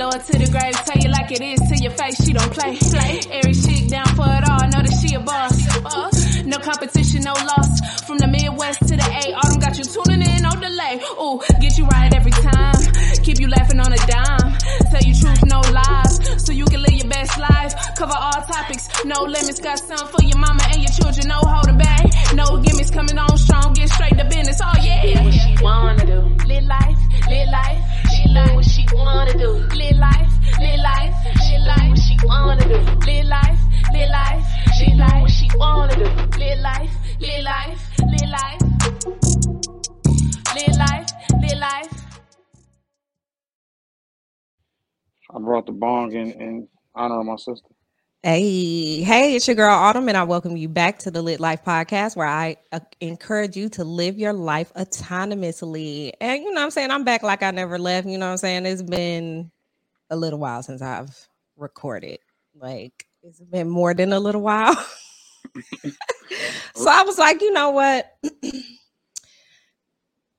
Lower to the grave, tell you like it is to your face. She don't play. play. Every chick down for it all. Know that she a boss. No competition, no loss. From the Midwest to the A, Autumn got you tuning in, no delay. Ooh, get you right every time. Keep you laughing on a dime. Tell you truth, no lies. So you can live your best life. Cover all topics, no limits. Got some for your mama and your children, no holding back. No gimmicks coming on strong. Get straight to business. Oh yeah. What she wanna do? Live life, life, live life, live life. Live life, live life. I brought the bong in, in honor of my sister. Hey, hey, it's your girl Autumn, and I welcome you back to the Lit Life Podcast, where I uh, encourage you to live your life autonomously. And you know what I'm saying? I'm back like I never left. You know what I'm saying? It's been a little while since I've recorded. Like, it's been more than a little while. so I was like, you know what?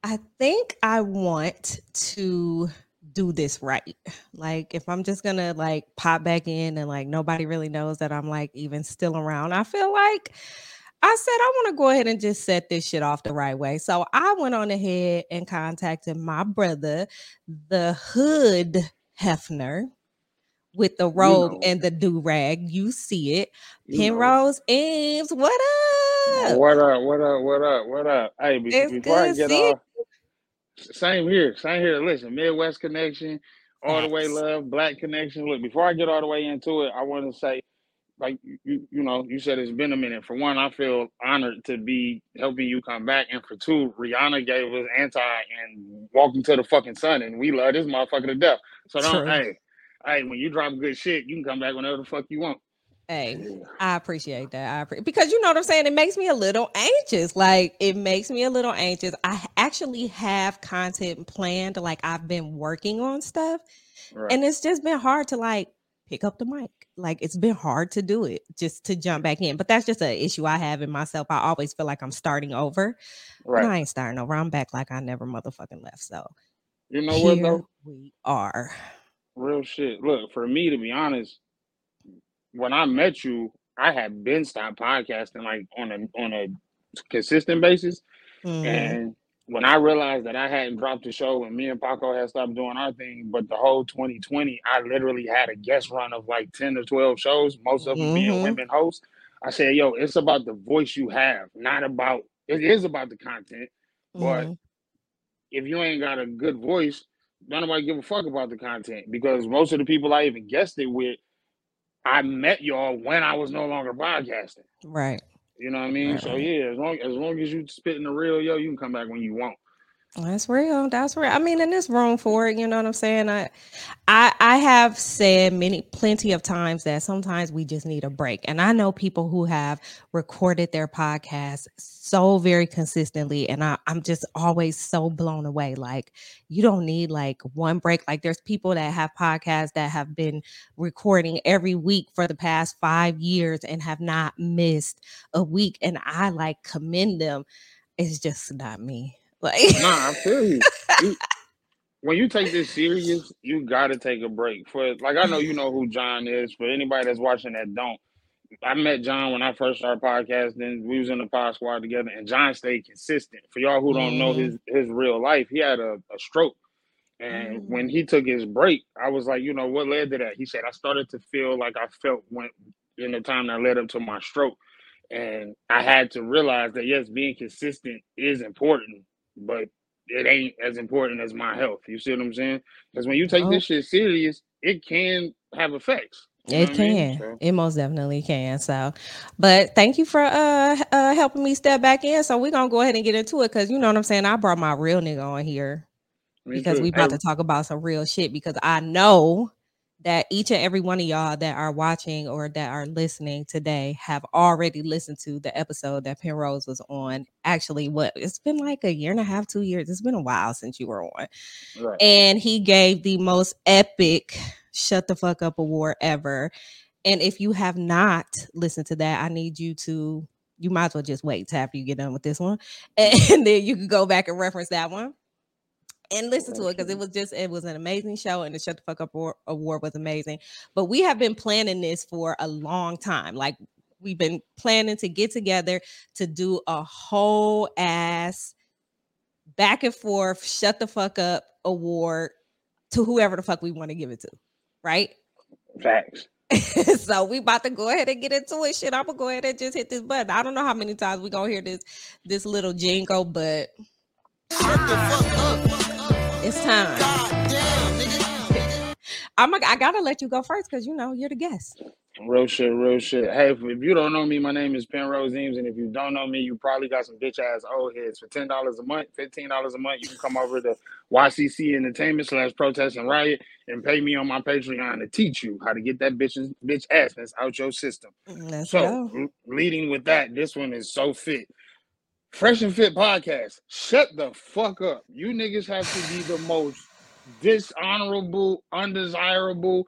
I think I want to do this right. Like if I'm just gonna like pop back in and like nobody really knows that I'm like even still around, I feel like I said I want to go ahead and just set this shit off the right way. So I went on ahead and contacted my brother, the hood Hefner, with the robe know. and the do rag. You see it. You know. Penrose Eames, what up? What up? What up? What up? What up? Hey, be- before I get off, same here. Same here. Listen, Midwest connection, all the way love, black connection. Look, before I get all the way into it, I want to say, like you, you know, you said it's been a minute. For one, I feel honored to be helping you come back, and for two, Rihanna gave us anti and walking to the fucking sun, and we love this motherfucker to death. So don't, True. hey, hey, when you drop good shit, you can come back whenever the fuck you want. Hey, I appreciate that. I appre- because you know what I'm saying. It makes me a little anxious. Like it makes me a little anxious. I actually have content planned. Like I've been working on stuff, Right. and it's just been hard to like pick up the mic. Like it's been hard to do it, just to jump back in. But that's just an issue I have in myself. I always feel like I'm starting over, right. I ain't starting over. I'm back like I never motherfucking left. So You know what though? we are. Real shit. Look, for me to be honest, when I met you, I had been stopped podcasting like on a on a consistent basis. Mhm. And when I realized that I hadn't dropped the show and me and Paco had stopped doing our thing, but the whole 2020, I literally had a guest run of like 10 to 12 shows, most of them being Mhm. women hosts. I said, yo, it's about the voice you have, not about it is about the content. But Mhm. if you ain't got a good voice, don't nobody give a fuck about the content because most of the people I even guessed it with, I met y'all when I was no longer podcasting. Right. You know what I mean? So yeah, as long as long as you spitting the real, yo, you can come back when you want. That's real. That's real. I mean, and there's room for it. You know what I'm saying? I, I, I have said many, plenty of times that sometimes we just need a break. And I know people who have recorded their podcasts so very consistently, and I, I'm just always so blown away. Like, you don't need like one break. Like, there's people that have podcasts that have been recording every week for the past five years and have not missed a week, and I like commend them. It's just not me. Like, Nah, I feel you. You- when you take this serious, you gotta take a break. For like I know you know who John is. For anybody that's watching that don't, I met John when I first started podcasting. We was in the pod squad together, and John stayed consistent. For y'all who don't know Mhm. his his real life, he had a, a stroke. And when he took his break, I was like, you know, what led to that? He said, I started to feel like I felt when in the time that led up to my stroke. And I had to realize that yes, being consistent is important, but it ain't as important as my health. You see what I'm saying? Because when you take Oh. this shit serious, it can have effects. You know It what I mean? can. So, It most definitely can. So, but thank you for uh uh helping me step back in. So we're gonna go ahead and get into it because you know what I'm saying. I brought my real nigga on here me because too. we about Hey, to talk about some real shit because I know that each and every one of y'all that are watching or that are listening today have already listened to the episode that Penrose was on. Actually, what it's been like a year and a half, two years. It's been a while since you were on right. and he gave the most epic shut the fuck up award ever. And if you have not listened to that, I need you to you might as well just wait till after you get done with this one. And then you can go back and reference that one. And listen to it because it was just it was an amazing show and the shut the fuck up Award- award was amazing but we have been planning this for a long time like we've been planning to get together to do a whole ass back and forth shut the fuck up award to whoever the fuck we want to give it to right Facts. so we about to go ahead and get into it. Shit, I'm gonna go ahead and just hit this button. I don't know how many times we gonna hear this this little jingle, but it's time. I'm a, I gotta let you go first because you know you're the guest. Real shit, real shit. Hey, if, if you don't know me, my name is Penrose Eames, and if you don't know me, you probably got some bitch ass old heads. For ten dollars a month, fifteen dollars a month, you can come over to YCC Entertainment slash Protest and Riot and pay me on my Patreon to teach you how to get that bitch bitch assness out your system. Let's So, go. leading with that, this one is so fit. Fresh and Fit podcast. Shut the fuck up. You niggas have to be the most dishonorable, undesirable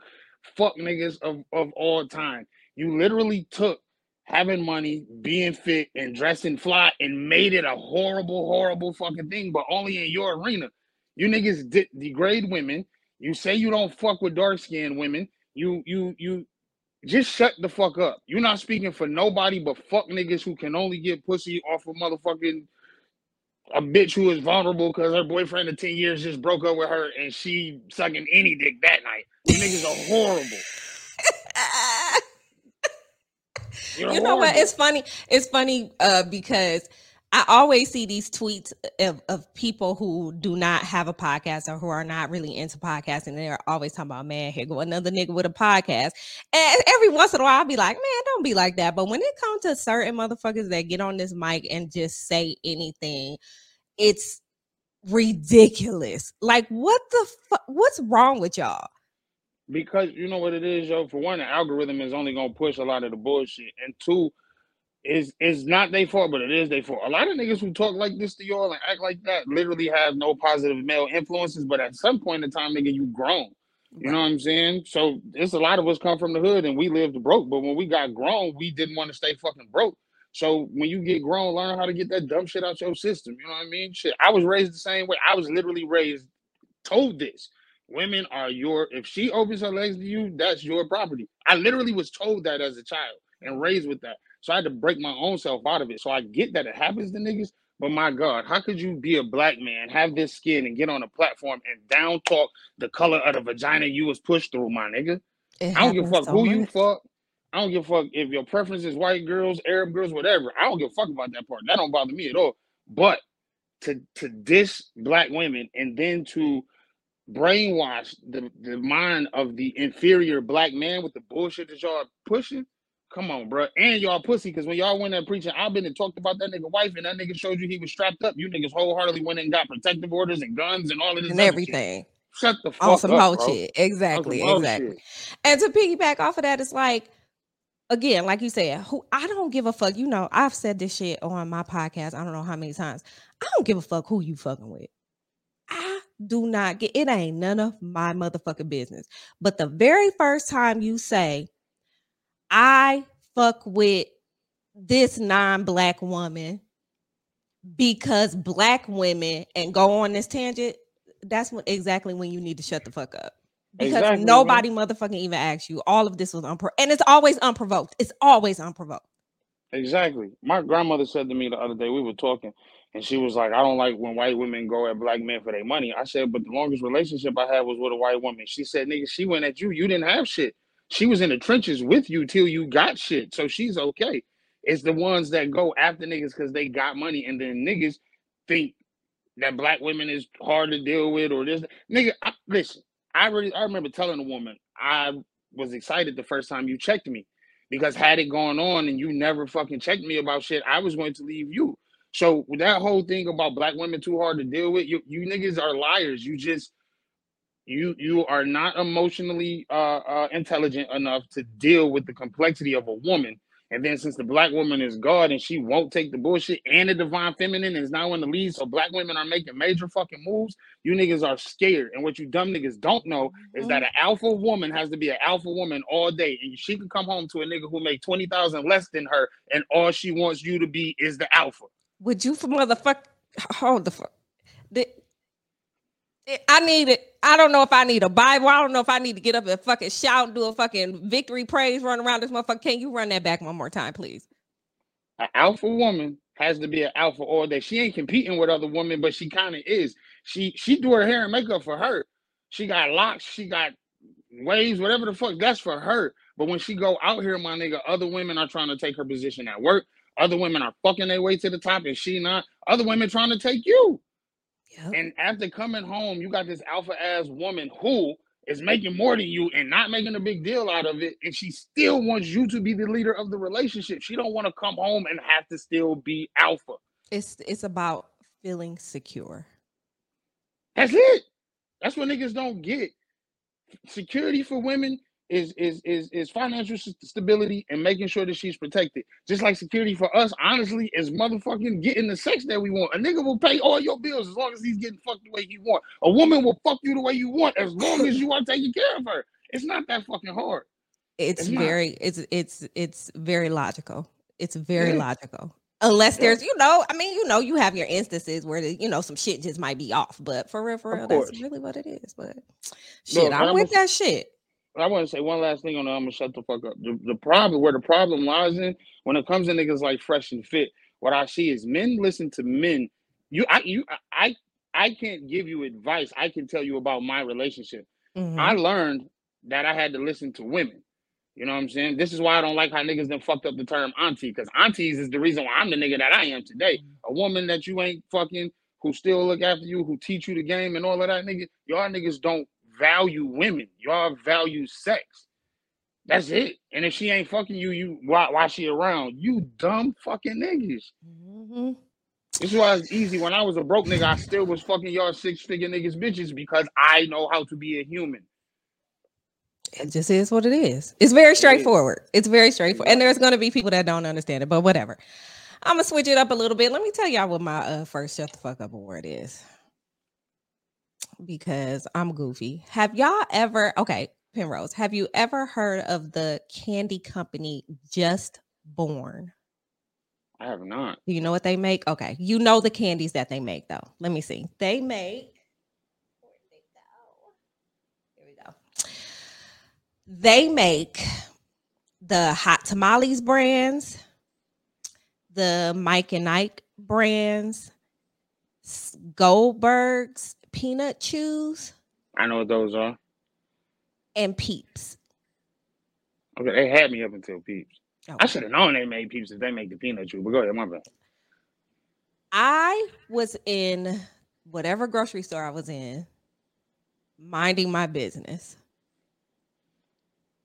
fuck niggas of, of all time. You literally took having money, being fit, and dressing fly and made it a horrible, horrible fucking thing, but only in your arena. You niggas de- degrade women. You say you don't fuck with dark skinned women. You you you just shut the fuck up. You're not speaking for nobody but fuck niggas who can only get pussy off of motherfucking a bitch who is vulnerable because her boyfriend of 10 years just broke up with her and she sucking any dick that night. You niggas are horrible. You're you know what? It's funny. It's funny uh, because I always see these tweets of, of people who do not have a podcast or who are not really into podcasting. And they're always talking about, man, here go another nigga with a podcast. And every once in a while, I'll be like, man, don't be like that. But when it comes to certain motherfuckers that get on this mic and just say anything, it's ridiculous. Like, what the fuck? What's wrong with y'all? Because you know what it is, yo. For one, the algorithm is only gonna push a lot of the bullshit, and two, is is not their fault, but it is their fault. A lot of niggas who talk like this to y'all and act like that literally have no positive male influences, but at some point in time, nigga, you grown. You know what I'm saying? So it's a lot of us come from the hood and we lived broke, but when we got grown, we didn't want to stay fucking broke. So when you get grown, learn how to get that dumb shit out your system. You know what I mean? Shit. I was raised the same way. I was literally raised told this. Women are your if she opens her legs to you, that's your property. I literally was told that as a child and raised with that. So I had to break my own self out of it. So I get that it happens to niggas, but my God, how could you be a black man, have this skin, and get on a platform and down talk the color of the vagina you was pushed through, my nigga? It I don't give a fuck so who you fuck. I don't give a fuck if your preference is white girls, Arab girls, whatever. I don't give a fuck about that part. That don't bother me at all. But to to diss black women and then to brainwash the, the mind of the inferior black man with the bullshit that y'all are pushing. Come on, bro. And y'all pussy, because when y'all went there preaching, I've been and talked about that nigga wife, and that nigga showed you he was strapped up. You niggas wholeheartedly went and got protective orders and guns and all of this and other shit. everything. Shut the fuck On some up, bro. shit. Exactly. Exactly. shit. And to piggyback off of that, it's like, again, like you said, who I don't give a fuck. You know, I've said this shit on my podcast. I don't know how many times. I don't give a fuck who you fucking with. I do not get it ain't none of my motherfucking business. But the very first time you say, I fuck with this non-black woman because black women and go on this tangent, that's when exactly when you need to shut the fuck up. Because Exactly, man. nobody motherfucking even asked you. All of this was unpro and it's always unprovoked. It's always unprovoked. Exactly. My grandmother said to me the other day, we were talking, and she was like, I don't like when white women go at black men for their money. I said, but the longest relationship I had was with a white woman. She said, nigga, she went at you. You didn't have shit. She was in the trenches with you till you got shit. So she's okay. It's the ones that go after niggas because they got money, and then niggas think that black women is hard to deal with or this. Nigga, I, listen, I really, I remember telling a woman, I was excited the first time you checked me because had it gone on and you never fucking checked me about shit, I was going to leave you. So that whole thing about black women too hard to deal with, you you niggas are liars. You just you you are not emotionally uh, uh intelligent enough to deal with the complexity of a woman. And then since the black woman is God and she won't take the bullshit, and the divine feminine is now in the lead, so black women are making major fucking moves. You niggas are scared. And what you dumb niggas don't know is that an alpha woman has to be an alpha woman all day, and she can come home to a nigga who make twenty thousand less than her, and all she wants you to be is the alpha. Would you for motherfuck hold the fuck? The, I need it. I don't know if I need a Bible. I don't know if I need to get up and fucking shout and do a fucking victory praise run around this motherfucker. Can you run that back one more time, please? An alpha woman has to be an alpha all day. She ain't competing with other women, but she kind of is. She she do her hair and makeup for her. She got locks. She got waves. Whatever the fuck. That's for her. But when she go out here, my nigga, other women are trying to take her position at work. Other women are fucking their way to the top, and she not. Other women trying to take you. Yep. And after coming home, you got this alpha ass woman who is making more than you and not making a big deal out of it, and she still wants you to be the leader of the relationship. She don't want to come home and have to still be alpha. It's it's about feeling secure. That's it. That's what niggas don't get. Security for women is is is is financial stability and making sure that she's protected. Just like security for us, honestly, is motherfucking getting the sex that we want. A nigga will pay all your bills as long as he's getting fucked the way he want. A woman will fuck you the way you want as long as you are taking care of her. It's not that fucking hard. It's It's not. very it's it's it's very logical. It's very Yeah. logical. Unless Yeah. there's, you know, I mean, you know, you have your instances where the, you know some shit just might be off, but for real, for real, that's really what it is. But shit, and I'm with that shit. I want to say one last thing on that. I'm gonna shut the fuck up. The, the problem where the problem lies in when it comes to niggas like fresh and fit, what I see is men listen to men. You I you I I can't give you advice. I can tell you about my relationship. Mhm. I learned that I had to listen to women. You know what I'm saying? This is why I don't like how niggas done fucked up the term auntie, because aunties is the reason why I'm the nigga that I am today. A woman that you ain't fucking, who still look after you, who teach you the game and all of that, nigga. Y'all niggas don't value women. Y'all value sex. That's it. And if she ain't fucking you, you why why she around? You dumb fucking niggas. Mhm. This is why it's easy. When I was a broke nigga, I still was fucking y'all six figure niggas bitches because I know how to be a human. It just is what it is. It's very straightforward. It's very straightforward. And there's gonna be people that don't understand it, but whatever. I'm gonna switch it up a little bit. Let me tell y'all what my uh, first shut the fuck up award is. Because I'm goofy. Have y'all ever okay, Penrose, have you ever heard of the candy company Just Born? I have not. Do you know what they make? Okay. You know the candies that they make though. Let me see. They make they? Here we go. They make the hot tamales brands, the Mike and Ike brands, Goldberg's peanut chews, I know what those are. and peeps. Okay, they had me up until peeps. Oh, I should have known they made peeps if they make the peanut chew. But go ahead, my bad. I was in whatever grocery store I was in, minding my business,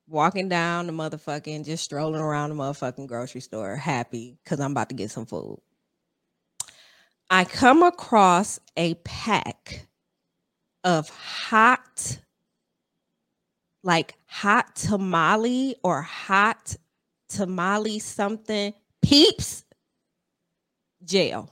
walking down the motherfucking, just strolling around the motherfucking grocery store, happy because I'm about to get some food. I come across a pack of hot, like hot tamale or hot tamale something peeps jail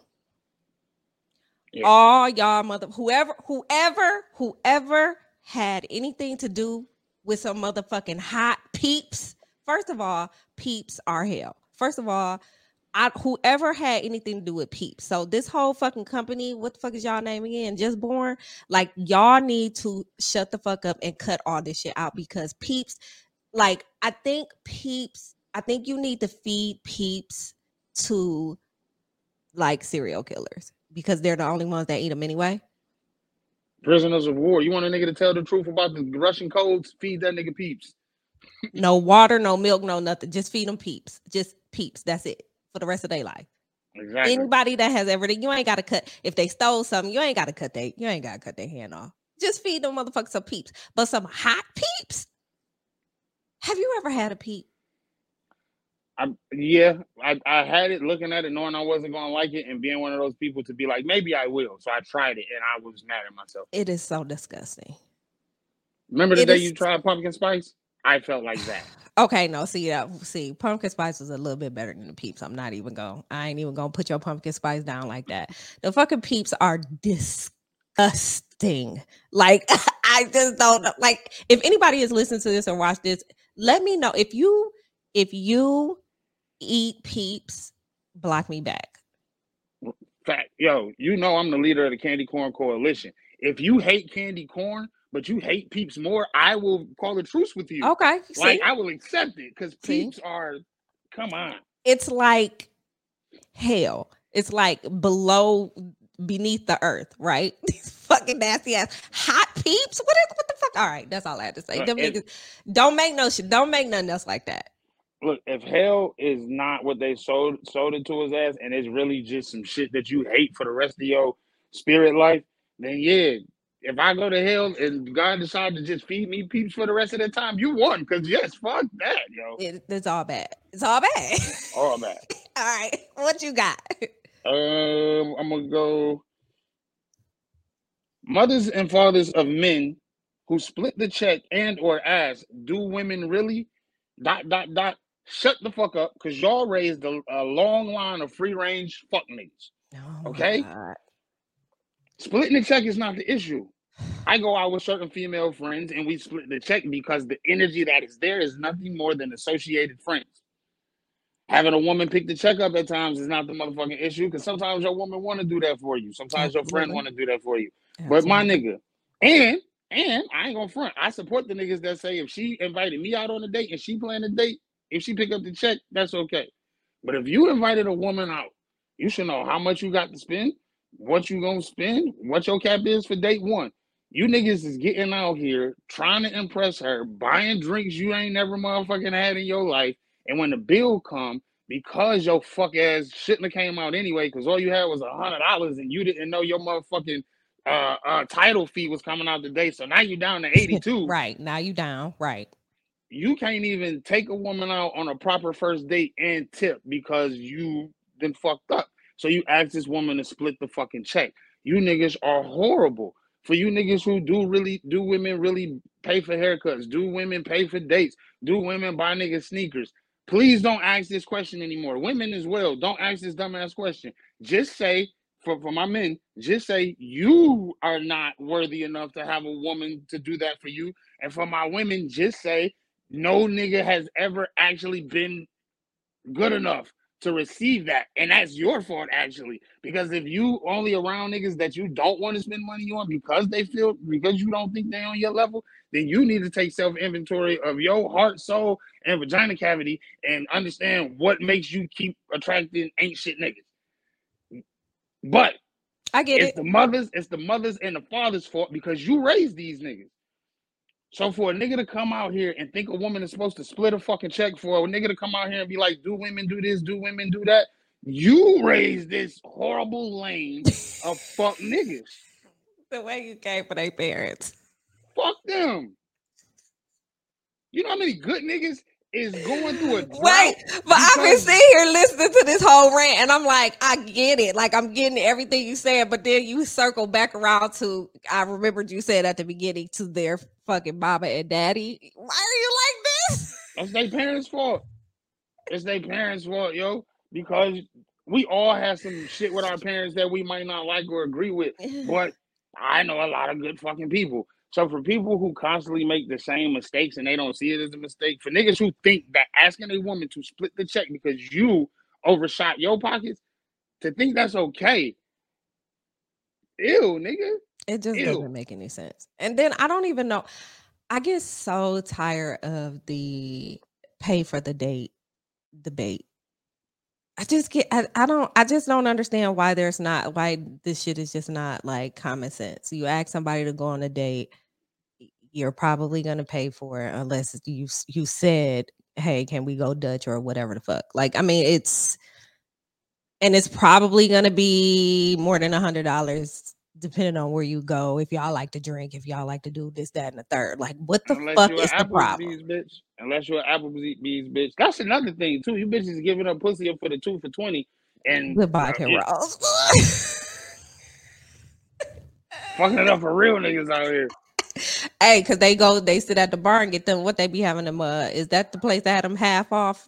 Yeah. all y'all mother whoever whoever whoever had anything to do with some motherfucking hot peeps first of all peeps are hell first of all I, whoever had anything to do with peeps so this whole fucking company what the fuck is y'all name again just born like y'all need to shut the fuck up and cut all this shit out because peeps like i think peeps i think you need to feed peeps to like serial killers because they're the only ones that eat them anyway. Prisoners of war. You want a nigga to tell the truth about the Russian codes? Feed that nigga peeps. No water, no milk, no nothing. Just feed them peeps. Just peeps. That's it for the rest of their life. Exactly. Anybody that has everything, you ain't got to cut. If they stole something, you ain't got to cut they. You ain't got to cut their hand off. Just feed them motherfuckers some peeps. But some hot peeps. Have you ever had a peep? I, yeah, I, I had it looking at it, knowing I wasn't going to like it, and being one of those people to be like, maybe I will. So I tried it, and I was mad at myself. It is so disgusting. Remember the It day is- you tried pumpkin spice? I felt like that. Okay, no, see that see, pumpkin spice was a little bit better than the peeps. I'm not even going I ain't even gonna put your pumpkin spice down like that. The fucking peeps are disgusting. Like I just don't. Like if anybody is listening to this or watch this, let me know if you if you eat peeps, block me back. Fact, yo, you know I'm the leader of the Candy Corn Coalition. If you hate candy corn, but you hate peeps more, I will call a truce with you. Okay. Like I will accept it because peeps are. Come on. it's like hell. It's like below beneath the earth, right? These fucking nasty ass hot peeps. What is what the fuck? All right, that's all I had to say. Look, if- niggas, don't make no shit. Don't make nothing else like that. Look, if hell is not what they sold sold it to his ass, and it's really just some shit that you hate for the rest of your spirit life, then yeah. If I go to hell and God decides to just feed me peeps for the rest of the time, you won. Cause yes, fuck that, yo. It, it's all bad. It's all bad. All that. all right, what you got? Um, I'm gonna go. Mothers and fathers of men who split the check and or ask, do women really? Dot dot dot. Shut the fuck up, cause y'all raised a, a long line of free range fuck niggas. Oh Okay. God. Splitting the check is not the issue. I go out with certain female friends and we split the check because the energy that is there is nothing more than associated friends. Having a woman pick the check up at times is not the motherfucking issue because sometimes your woman want to do that for you. Sometimes your friend want to do that for you. But my nigga, and and I ain't gonna front. I support the niggas that say if she invited me out on a date and she planned a date, if she pick up the check, that's okay. But if you invited a woman out, you should know how much you got to spend, what you gonna spend, what your cap is for date one. You niggas is getting out here trying to impress her, buying drinks you ain't never motherfucking had in your life, and when the bill come, because your fuck ass shouldn't have came out anyway, because all you had was a hundred dollars and you didn't know your motherfucking uh, uh title fee was coming out today. So now you down to 82. right now you down. Right. You can't even take a woman out on a proper first date and tip because you then fucked up. So you ask this woman to split the fucking check. You niggas are horrible. For you niggas who do really do women really pay for haircuts, do women pay for dates, do women buy niggas sneakers. Please don't ask this question anymore. Women as well, don't ask this dumbass question. Just say, for, for my men, just say you are not worthy enough to have a woman to do that for you. And for my women, just say no nigga has ever actually been good enough to receive that. And that's your fault, actually. Because if you only around niggas that you don't want to spend money on because they feel because you don't think they on your level, then you need to take self-inventory of your heart, soul, and vagina cavity and understand what makes you keep attracting ain't shit niggas. But I get it. it's it. the mothers, it's the mothers and the fathers' fault because you raised these niggas. So for a nigga to come out here and think a woman is supposed to split a fucking check for a nigga to come out here and be like, do women do this, do women do that? You raised this horrible lane of fuck niggas. the way you came for their parents. Fuck them. You know how many good niggas is going through a drought? Wait, but I've been sitting here listening to this whole rant, and I'm like, I get it. Like I'm getting everything you said, but then you circle back around to I remembered you said at the beginning to their fucking mama and daddy. Why are you like this? It's their parents' fault. It's their parents' fault, yo. Because we all have some shit with our parents that we might not like or agree with. But I know a lot of good fucking people. So for people who constantly make the same mistakes and they don't see it as a mistake, for niggas who think that asking a woman to split the check because you overshot your pockets, to think that's okay. Ew, nigga. It just Ew. doesn't make any sense. And then I don't even know. I get so tired of the pay for the date debate. I just get I, I don't I just don't understand why there's not why this shit is just not like common sense. You ask somebody to go on a date, you're probably gonna pay for it unless you you said, Hey, can we go Dutch or whatever the fuck? Like, I mean, it's and it's probably gonna be more than a hundred dollars depending on where you go. If y'all like to drink, if y'all like to do this, that, and the third. Like, what the Unless fuck is the problem? Applebee's bitch. Unless you're an Applebee's bitch. That's another thing too. You bitches giving up pussy up for the two for twenty and Goodbye, uh, yeah, Rose. fucking it up for real niggas out here. Hey, cause they go, they sit at the bar and get them what they be having them. Uh, is that the place that had them half off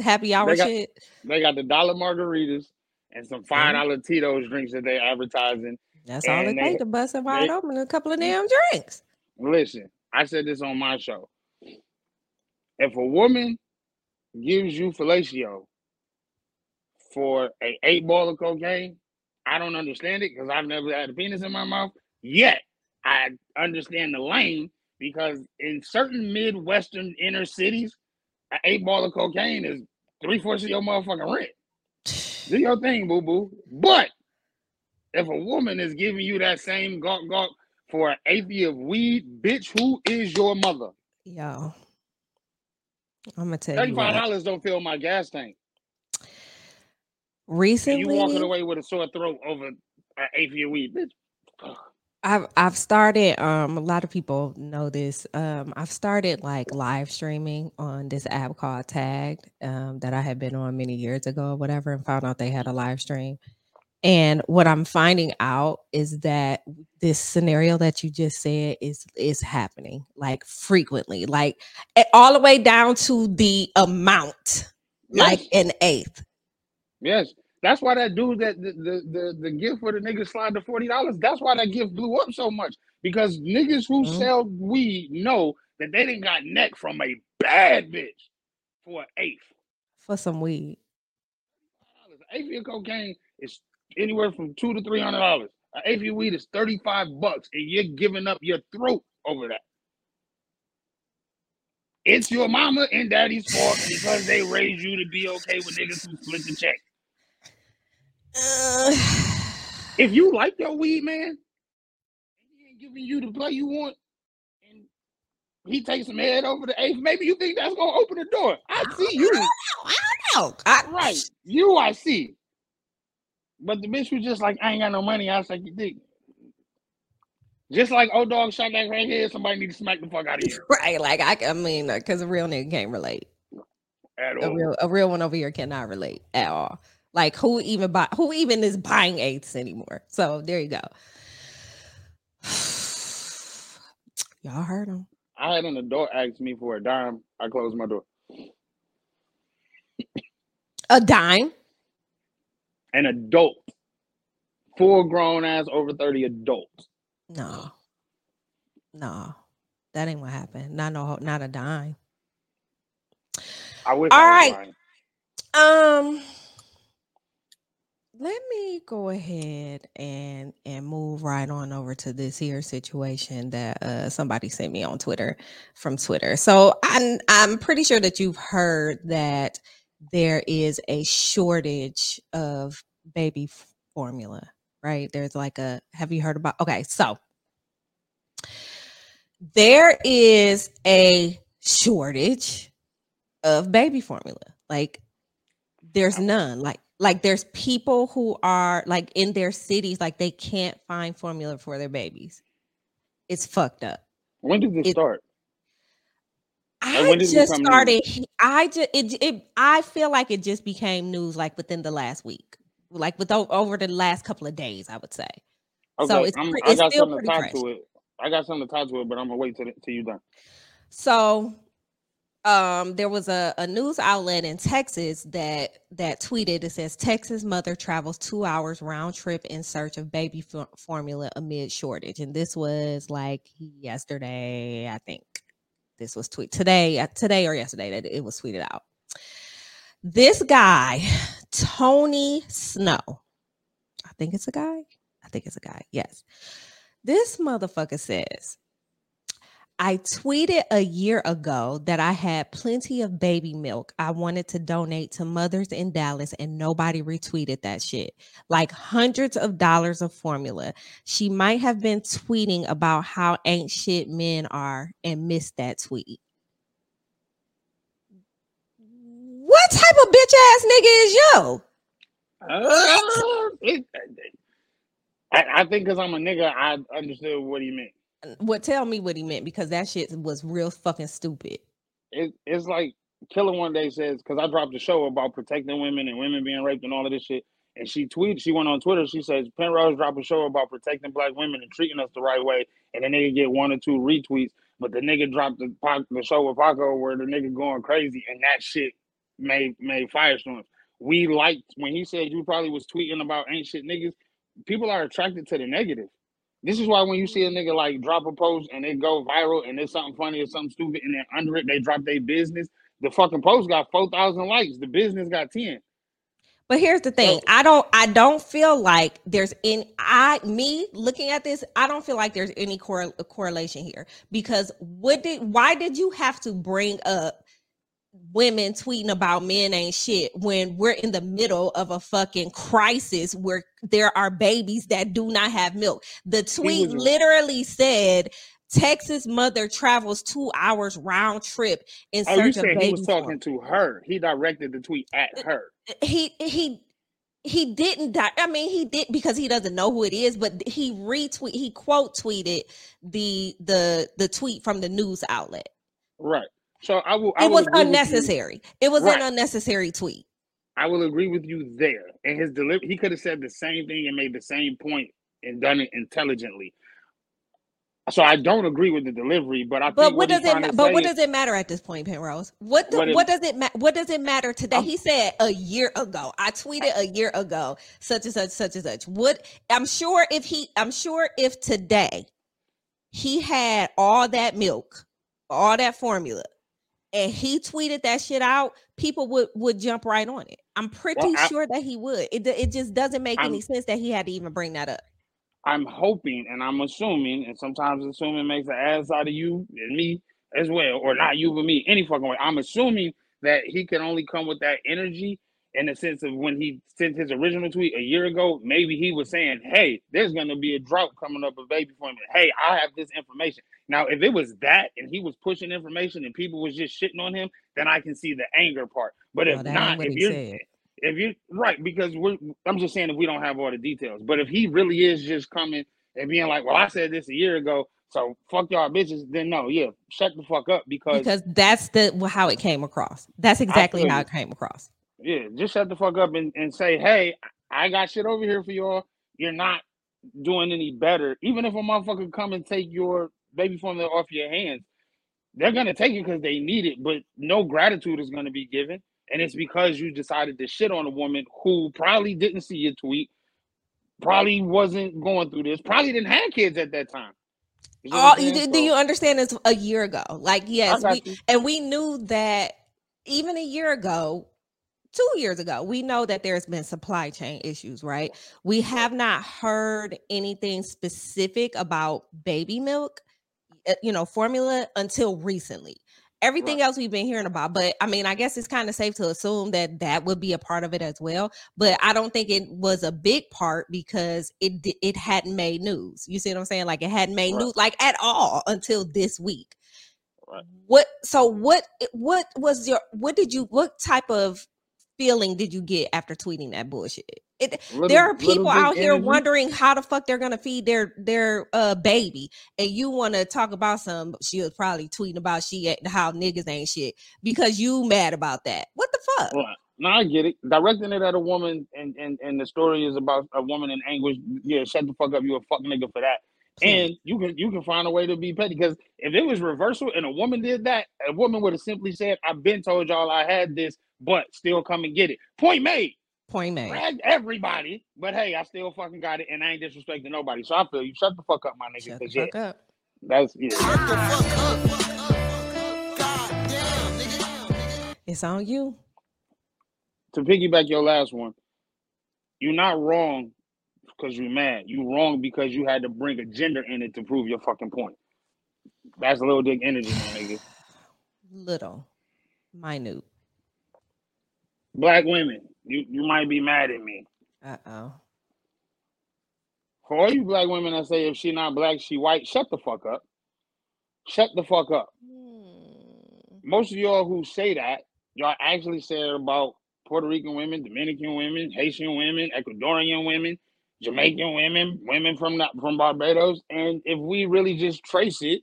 happy hour They got- shit? They got the dollar margaritas and some five Mm-hmm. Tito's drinks that they advertising. That's all it takes to bust it wide they- open a couple of damn drinks. Listen, I said this on my show. If a woman gives you fellatio for a eight ball of cocaine, I don't understand it because I've never had a penis in my mouth yet. I understand the lane because in certain Midwestern inner cities, an eight ball of cocaine is three fourths of your motherfucking rent. Do your thing, boo boo. But if a woman is giving you that same gawk gawk for an eighth of weed, bitch, who is your mother? Yo, I'm gonna tell you Thirty-five dollars don't fill my gas tank. And you walking away with a sore throat over an eighth of weed, bitch. I've I've started um a lot of people know this. Um I've started like live streaming on this app called Tagged um that I had been on many years ago or whatever and found out they had a live stream. And what I'm finding out is that this scenario that you just said is is happening like frequently, like all the way down to the amount, like an eighth. yes. That's why that dude that the the the, the gift for the niggas slide to forty dollars. That's why that gift blew up so much because niggas who Mhm. sell weed know that they didn't got neck from a bad bitch for an eighth. for some weed. An eighth of cocaine is anywhere from two to three hundred dollars. An eighth of weed is thirty five bucks, and you're giving up your throat over that. It's your mama and daddy's fault because they raised you to be okay with niggas who split the check. Uh, If you like your weed, man, he ain't giving you the play you want, and he takes some head over the eighth, maybe you think that's gonna open the door. I see you. I don't know. I, Right. You I see. But the bitch was just like, I ain't got no money, I'll suck your dick. Just like old dog shot that right here, somebody need to smack the fuck out of here. Right, like I, I mean, because a real nigga can't relate. At A all. real, a real one over here cannot relate at all. Like who even buy, who even is buying eighths anymore? So there you go. Y'all heard him. I had an adult ask me for a dime. I closed my door. A dime. An adult. Full grown ass over 30 adult. No, no, that ain't what happened. Not no, not a dime. I wish All I right. lying. Um, let me go ahead and and move right on over to this here situation that uh somebody sent me on Twitter from Twitter. So I'm I'm pretty sure that you've heard that there is a shortage of baby formula, right? There's like a have you heard about okay, so there is a shortage of baby formula. Like there's none. Like like there's people who are like in their cities like they can't find formula for their babies. It's fucked up. When did this It- start? I just started he- I just it, it I feel like it just became news like within the last week. Like with over the last couple of days, I would say. Okay, So it's I'm, I it's got still something to pretty talk fresh. to it. I got something to talk to it, but I'm gonna wait till, till you done. So um there was a, a news outlet in Texas that that tweeted it says Texas mother travels two hours round trip in search of baby for- formula amid shortage. And this was like yesterday, I think. This was tweet today, uh, today or yesterday that it was tweeted out. This guy, Tony Snow, I think it's a guy. I think it's a guy. Yes. This motherfucker says, I tweeted a year ago that I had plenty of baby milk I wanted to donate to mothers in Dallas, and nobody retweeted that shit. Like hundreds of dollars of formula. She might have been tweeting about how ain't shit men are and missed that tweet. What type of bitch ass nigga is yo? Uh, I, I think because I'm a nigga, I understood what he meant. What tell me what he meant because that shit was real fucking stupid. It, it's like Killer one day says because I dropped a show about protecting women and women being raped and all of this shit, and she tweeted, she went on Twitter, she says Penrose dropped a show about protecting black women and treating us the right way, and the nigga get one or two retweets, but the nigga dropped the the show with Paco where the nigga going crazy, and that shit made made firestorms. We liked when he said you probably was tweeting about ain't shit niggas. People are attracted to the negative. This is why when you see a nigga like drop a post and it go viral and it's something funny or something stupid, and then under it they drop their business, the fucking post got four thousand likes. The business got ten. But here's the thing. So- I don't I don't feel like there's any I me looking at this, I don't feel like there's any correl- correlation here because what did why did you have to bring up women tweeting about men ain't shit when we're in the middle of a fucking crisis where there are babies that do not have milk. The tweet literally said Texas mother travels 2 hours round trip in Oh, you search of said baby he was talking to her. He directed the tweet at uh, her. Uh, he he he didn't di- i mean he did because he doesn't know who it is but he retweet he quote tweeted the the the tweet from the news outlet Right. So I will. I it was agree with you. unnecessary it was Right. an unnecessary tweet I will agree with you there. And his delivery, he could have said the same thing and made the same point and done it intelligently. So I don't agree with the delivery, but I but think what does it but what does it matter at this point penrose what the, What what, it- does it ma- what does it matter today I'm- he said a year ago i tweeted a year ago such and such such and such what i'm sure if he i'm sure if today he had all that milk all that formula and he tweeted that shit out people would would jump right on it. I'm pretty Well, I- sure that he would. It, it just doesn't make any I'm- sense that he had to even bring that up. I'm hoping and I'm assuming, and sometimes assuming makes an ass out of you and me as well, or not you but me, any fucking way. I'm assuming that he can only come with that energy in the sense of when he sent his original tweet a year ago, maybe he was saying, Hey, there's gonna be a drought coming up of baby formula. Hey, I have this information. Now, if it was that and he was pushing information and people was just shitting on him, then I can see the anger part. But Well, if not, if you're said. if you right because we're i'm just saying if we don't have all the details but if he really is just coming and being like well i said this a year ago so fuck y'all bitches then no yeah shut the fuck up because, because that's the how it came across that's exactly how it came across yeah just shut the fuck up and, and say hey i got shit over here for y'all you're not doing any better even if a motherfucker come and take your baby formula off your hands they're gonna take it because they need it but no gratitude is gonna be given and it's because you decided to shit on a woman who probably didn't see your tweet probably wasn't going through this, probably didn't have kids at that time. You Oh, you, do So, you understand? It's a year ago. Like, yes, we and we knew that even a year ago, two years ago, we know that there's been supply chain issues, right? We have not heard anything specific about baby milk, uh, you know, formula until recently. Everything Right. else we've been hearing about, but I mean, I guess it's kind of safe to assume that that would be a part of it as well. But I don't think it was a big part because it it hadn't made news. You see what I'm saying? Like it hadn't made Right. news like at all until this week. Right. What? So what? What was your? What did you? What type of feeling did you get after tweeting that bullshit? It, little- there are people out here energy. wondering how the fuck they're gonna feed their their uh baby, and you want to talk about some. She was probably tweeting about she how niggas ain't shit because you mad about that. What the fuck? No, I get it. Directing it at a woman and, and, and the story is about a woman in anguish. Yeah, shut the fuck up. You a fuck nigga for that. And you can you can find a way to be petty because if it was reversal and a woman did that, a woman would have simply said, "I've been told y'all I had this, but still come and get it." Point made. Point made. Dragged everybody, but hey, I still fucking got it, and I ain't disrespecting nobody. So I feel you. Shut the fuck up, my nigga. Shut the 'cause yeah, fuck up. that's yeah. It's on you. To piggyback your last one, you're not wrong because you're mad. You wrong because you had to bring a gender in it to prove your fucking point. That's a little dick energy, my nigga. Little, minute. Black women, you, you might be mad at me. Uh oh. For all you black women that say if she not black, she white, shut the fuck up. Shut the fuck up. Most of y'all who say that, y'all actually say it about Puerto Rican women, Dominican women, Haitian women, Ecuadorian women, Jamaican women, women from the, from Barbados. And if we really just trace it,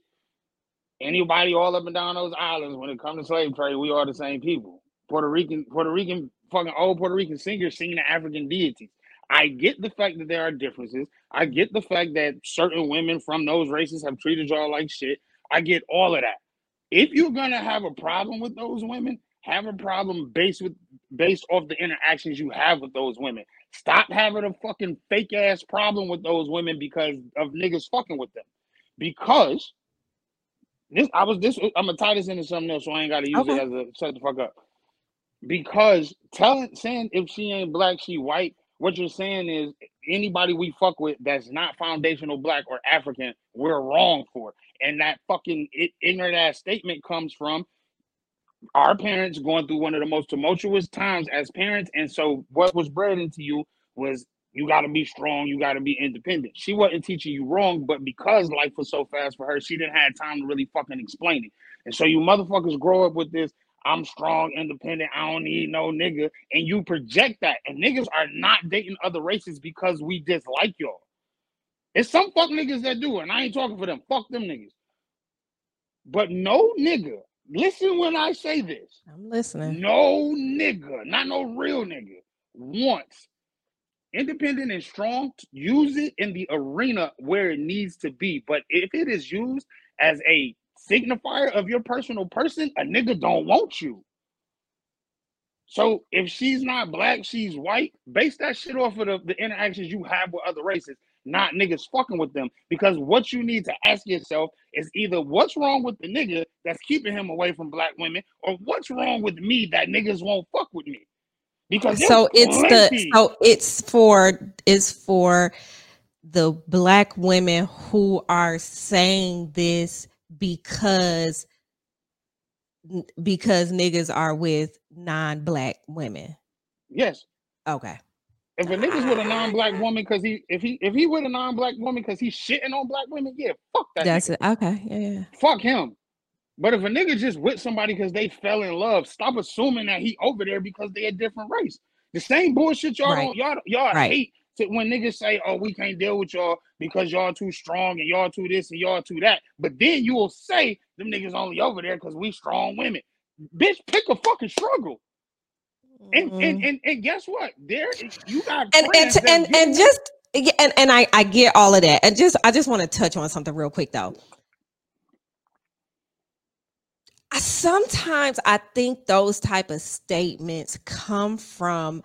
anybody all up and down those islands, when it comes to slave trade, we are the same people. Puerto Rican, Puerto Rican, fucking old Puerto Rican singers singing the African deities. I get the fact that there are differences. I get the fact that certain women from those races have treated y'all like shit. I get all of that. If you're gonna have a problem with those women, have a problem based with based off the interactions you have with those women. Stop having a fucking fake ass problem with those women because of niggas fucking with them. Because this I was this I'm gonna tie this into something else so I ain't gotta use Okay. it as a shut the fuck up. Because telling saying if she ain't black, she white. What you're saying is anybody we fuck with that's not foundational black or African, we're wrong for. And that fucking ignorant ass statement comes from our parents going through one of the most tumultuous times as parents. And so what was bred into you was you got to be strong, you got to be independent. She wasn't teaching you wrong, but because life was so fast for her, she didn't have time to really fucking explain it. And so you motherfuckers grow up with this. I'm strong, independent. I don't need no nigga. And you project that. And niggas are not dating other races because we dislike y'all. It's some fuck niggas that do, and I ain't talking for them. Fuck them niggas. But no nigga, listen when I say this. I'm listening. No nigga, not no real nigga, wants independent and strong. Use it in the arena where it needs to be. But if it is used as a signifier of your personal person, a nigga don't want you. So if she's not black, she's white. Base that shit off of the, the interactions you have with other races, not niggas fucking with them. Because what you need to ask yourself is either what's wrong with the nigga that's keeping him away from black women, or what's wrong with me that niggas won't fuck with me. Because So it's the so it's for it's for the black women who are saying this because because niggas are with non-black women. yes. Okay. If a nigga's with a non-black ah. woman because he if he if he with a non-black woman because he's shitting on black women, yeah, fuck that. That's nigga. it. Okay. Yeah, yeah. Fuck him. But if a nigga just with somebody because they fell in love, stop assuming that he over there because they a different race. The same bullshit y'all Right. y'all y'all Right. hate to when niggas say, "Oh, we can't deal with y'all because y'all too strong and y'all too this and y'all too that." But then you will say them niggas only over there because we strong women. Bitch, pick a fucking struggle. And and, and and guess what? There you got Mm-hmm. and and and, and just and and I I get all of that, and just I just want to touch on something real quick though. I, sometimes I think those type of statements come from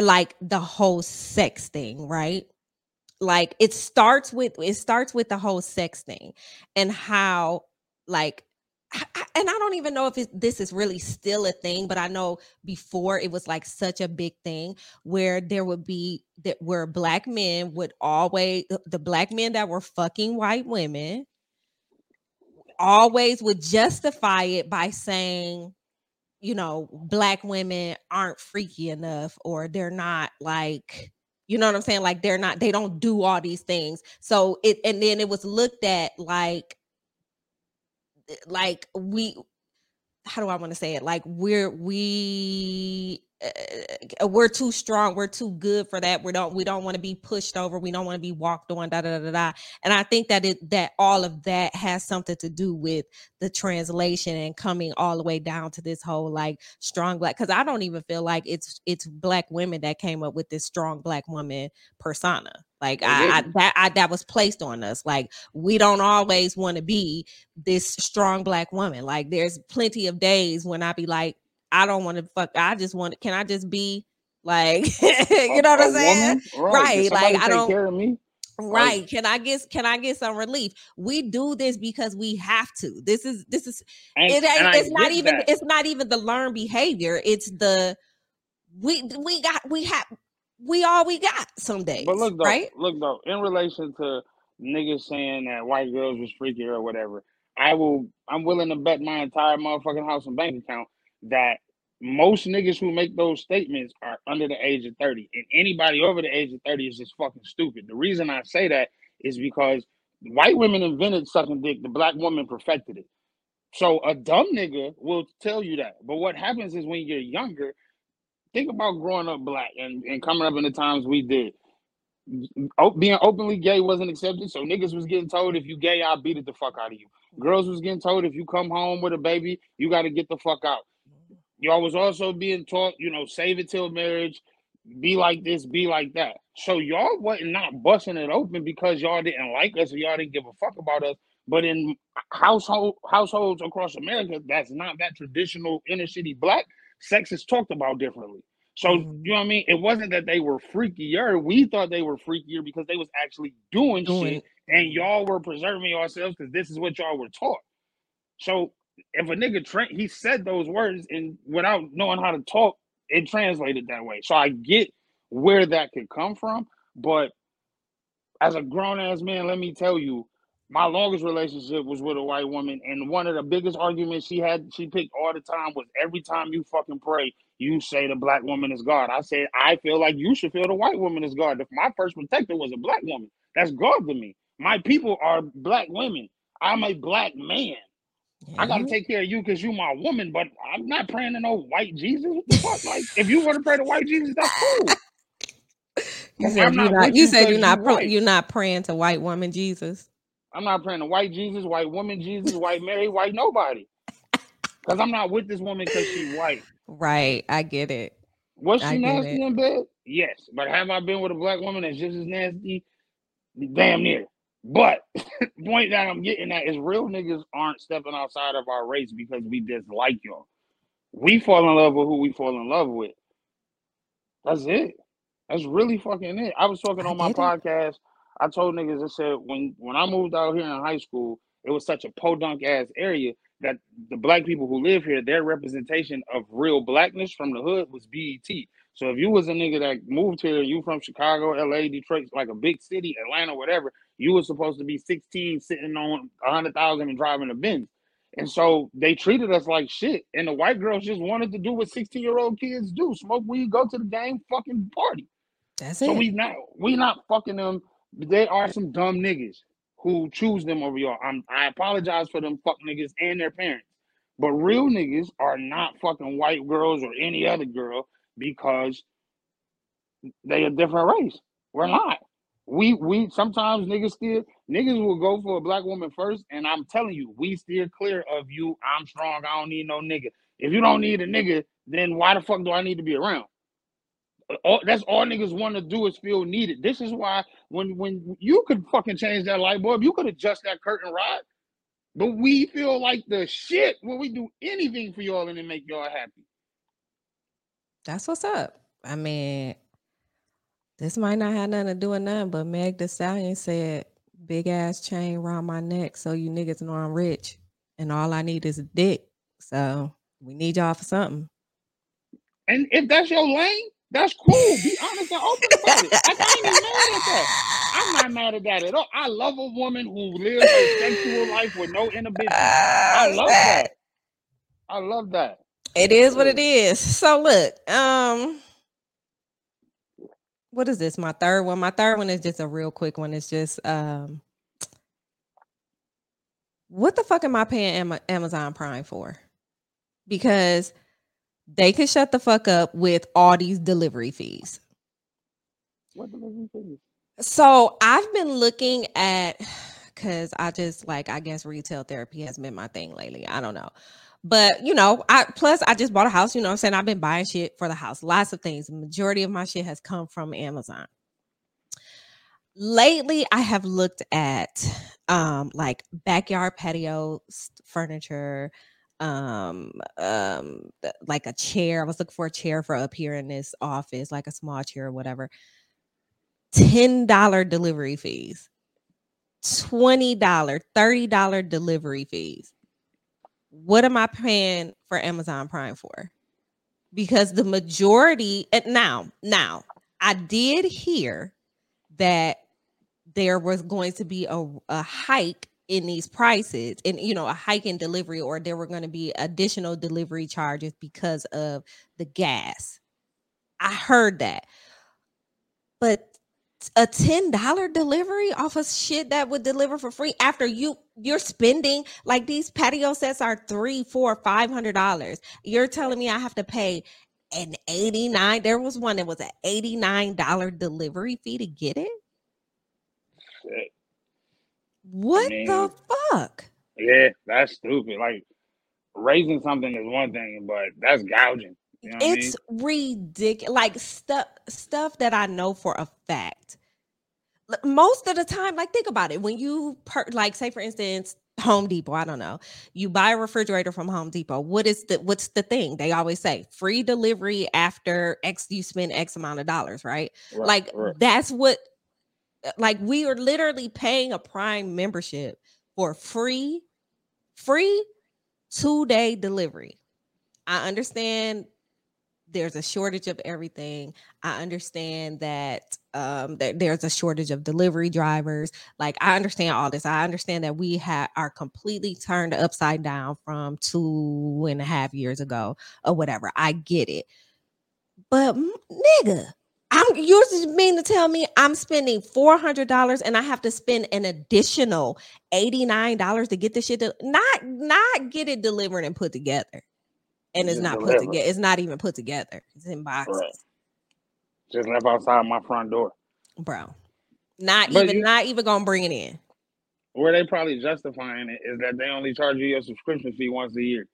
like the whole sex thing, right? Like it starts with it starts with the whole sex thing and how like and I don't even know if it, this is really still a thing, but I know before it was like such a big thing where there would be that where black men would always the black men that were fucking white women always would justify it by saying you know black women aren't freaky enough or they're not like you know what i'm saying? Like they're not they don't do all these things. So it and then it was looked at like eh, like we how do I want to say it? Like we're we uh, we're too strong. We're too good for that. We don't we don't want to be pushed over. We don't want to be walked on. Da da da da. And I think that it that all of that has something to do with the translation and coming all the way down to this whole like strong black. Because I don't even feel like it's it's black women that came up with this strong black woman persona. Like oh, I, I that I, that was placed on us. Like we don't always want to be this strong black woman. Like there's plenty of days when I be like, I don't want to fuck. I just want. Can I just be like, you know what I'm saying? woman? Right, Did like, I don't- care of me. Right. Can I get can I get some relief? We do this because we have to. This is this is And, it ain't and I it's not even that. it's not even the learned behavior. It's the we we got we have we all we got some days. But look though, right? look though, in relation to niggas saying that white girls was freaky or whatever, I will I'm willing to bet my entire motherfucking house and bank account that most niggas who make those statements are under the age of 30. And anybody over the age of 30 is just fucking stupid. The reason I say that is because white women invented sucking dick, the black woman perfected it. So a dumb nigga will tell you that. But what happens is when you're younger, think about growing up black and, and coming up in the times we did. Being openly gay wasn't accepted, so niggas was getting told if you gay, I'll beat it the fuck out of you. Girls was getting told if you come home with a baby, you got to get the fuck out. Y'all was also being taught, you know, save it till marriage, be like this, be like that. So y'all wasn't not busting it open because y'all didn't like us or y'all didn't give a fuck about us. But in household households across America, that's not that traditional inner city black. Sex is talked about differently. So Mhm. you know what I mean? It wasn't that they were freakier. We thought they were freakier because they was actually doing, Doing shit, and y'all were preserving yourselves because this is what y'all were taught. So if a nigga tra- he said those words and without knowing how to talk, it translated that way. So I get where that could come from, but as a grown ass man, let me tell you, my longest relationship was with a white woman, and one of the biggest arguments she had, she picked all the time was every time you fucking pray, you say the black woman is God. I said, I feel like you should feel the white woman is God. If my first protector was a black woman, that's God to me. My people are black women. I'm a black man. I gotta take care of you because you my woman, but I'm not praying to no white Jesus. What the fuck? Like, if you want to pray to white Jesus, that's cool. You said you're not. You you said you're not. you. You're not praying to white woman Jesus. I'm not praying to white Jesus, white woman Jesus, white Mary, white nobody. Because I'm not with this woman because she's white. Right. I get it. Was she nasty it. in bed? Yes. But have I been with a black woman that's just as nasty? Damn near. But point that I'm getting at is real niggas aren't stepping outside of our race because we dislike y'all. We fall in love with who we fall in love with. That's it. That's really fucking it. I was talking on my podcast. I told niggas I said when when I moved out here in high school, it was such a podunk ass area that the black people who live here, their representation of real blackness from the hood was BET. So if you was a nigga that moved here, you from Chicago, LA, Detroit, like a big city, Atlanta, whatever, you was supposed to be 16, sitting on a hundred thousand and driving a Benz. And so they treated us like shit. And the white girls just wanted to do what 16 year old kids do: smoke weed, go to the game, fucking party. That's So it. So we not we not fucking them. They are some dumb niggas who choose them over y'all. I'm I apologize for them fuck niggas and their parents. But real niggas are not fucking white girls or any other girl because they a different race. We're not. We we sometimes niggas still niggas will go for a black woman first, and I'm telling you, we steer clear of you. I'm strong. I don't need no nigga. If you don't need a nigga, then why the fuck do I need to be around? All, that's all niggas want to do is feel needed. This is why when when you could fucking change that light bulb, you could adjust that curtain rod. But we feel like the shit when we do anything for y'all and it make y'all happy. That's what's up. I mean, this might not have nothing to do with nothing, but Meg the Stallion said, "Big ass chain around my neck, so you niggas know I'm rich, and all I need is a dick. So we need y'all for something." And if that's your lane, that's cool. Be honest and open about it. Like, I ain't even mad at that. I'm not mad at that at all. I love a woman who lives a sexual life with no inhibition. I love that. I love that. It is what it is. So look, um, what is this? My third one. My third one is just a real quick one. It's just um, what the fuck am I paying Amazon Prime for? Because they could shut the fuck up with all these delivery fees. What fuck is So I've been looking at because I just like I guess retail therapy has been my thing lately. I don't know. But you know, I plus I just bought a house, you know what I'm saying? I've been buying shit for the house. Lots of things. The majority of my shit has come from Amazon. Lately, I have looked at um like backyard patio furniture, um um th- like a chair. I was looking for a chair for up here in this office, like a small chair or whatever. $10 delivery fees, $20, $30 delivery fees. What am I paying for Amazon Prime for? Because the majority and now, now I did hear that there was going to be a, a hike in these prices and you know a hike in delivery or there were going to be additional delivery charges because of the gas. I heard that. But a ten dollar delivery off of shit that would deliver for free after you you're spending like these patio sets are three, four, five hundred dollars. You're telling me I have to pay an 89 there was one that was an 89 dollar delivery fee to get it Shit. What mean, the fuck Yeah, that's stupid. Like raising something is one thing, but that's gouging. You know what I mean? it's ridiculous like stuff stuff that i know for a fact most of the time like think about it when you per like say for instance home depot i don't know you buy a refrigerator from home depot what is the what's the thing they always say free delivery after x you spend x amount of dollars right Right, like right. that's what like we are literally paying a prime membership for free free two day delivery. I understand there's a shortage of everything. I understand that um that there's a shortage of delivery drivers. Like I understand all this. I understand that we have are completely turned upside down from two and a half years ago or whatever. I get it. But nigga, I'm you just mean to tell me I'm spending four hundred dollars and I have to spend an additional eighty nine dollars to get this shit to not not get it delivered and put together, and it's not put together. It's not even put together. It's in boxes, Right. Just left outside my front door. bro. Not But even you- not even gonna bring it in. Where they probably justifying it is that they only charge you your subscription fee once a year.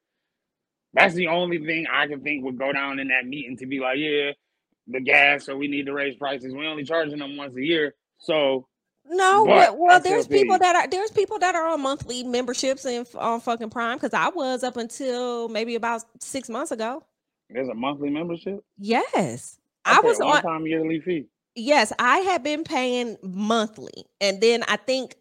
That's the only thing I can think would go down in that meeting to be like, yeah, the gas, so we need to raise prices. We're only charging them once a year. So No, But well, I there's people that are there's people that are on monthly memberships and on fucking Prime because I was up until maybe about six months ago. there's a monthly membership. Yes, I, pay was on. one-time yearly fee. Yes, I had been paying monthly, and then I think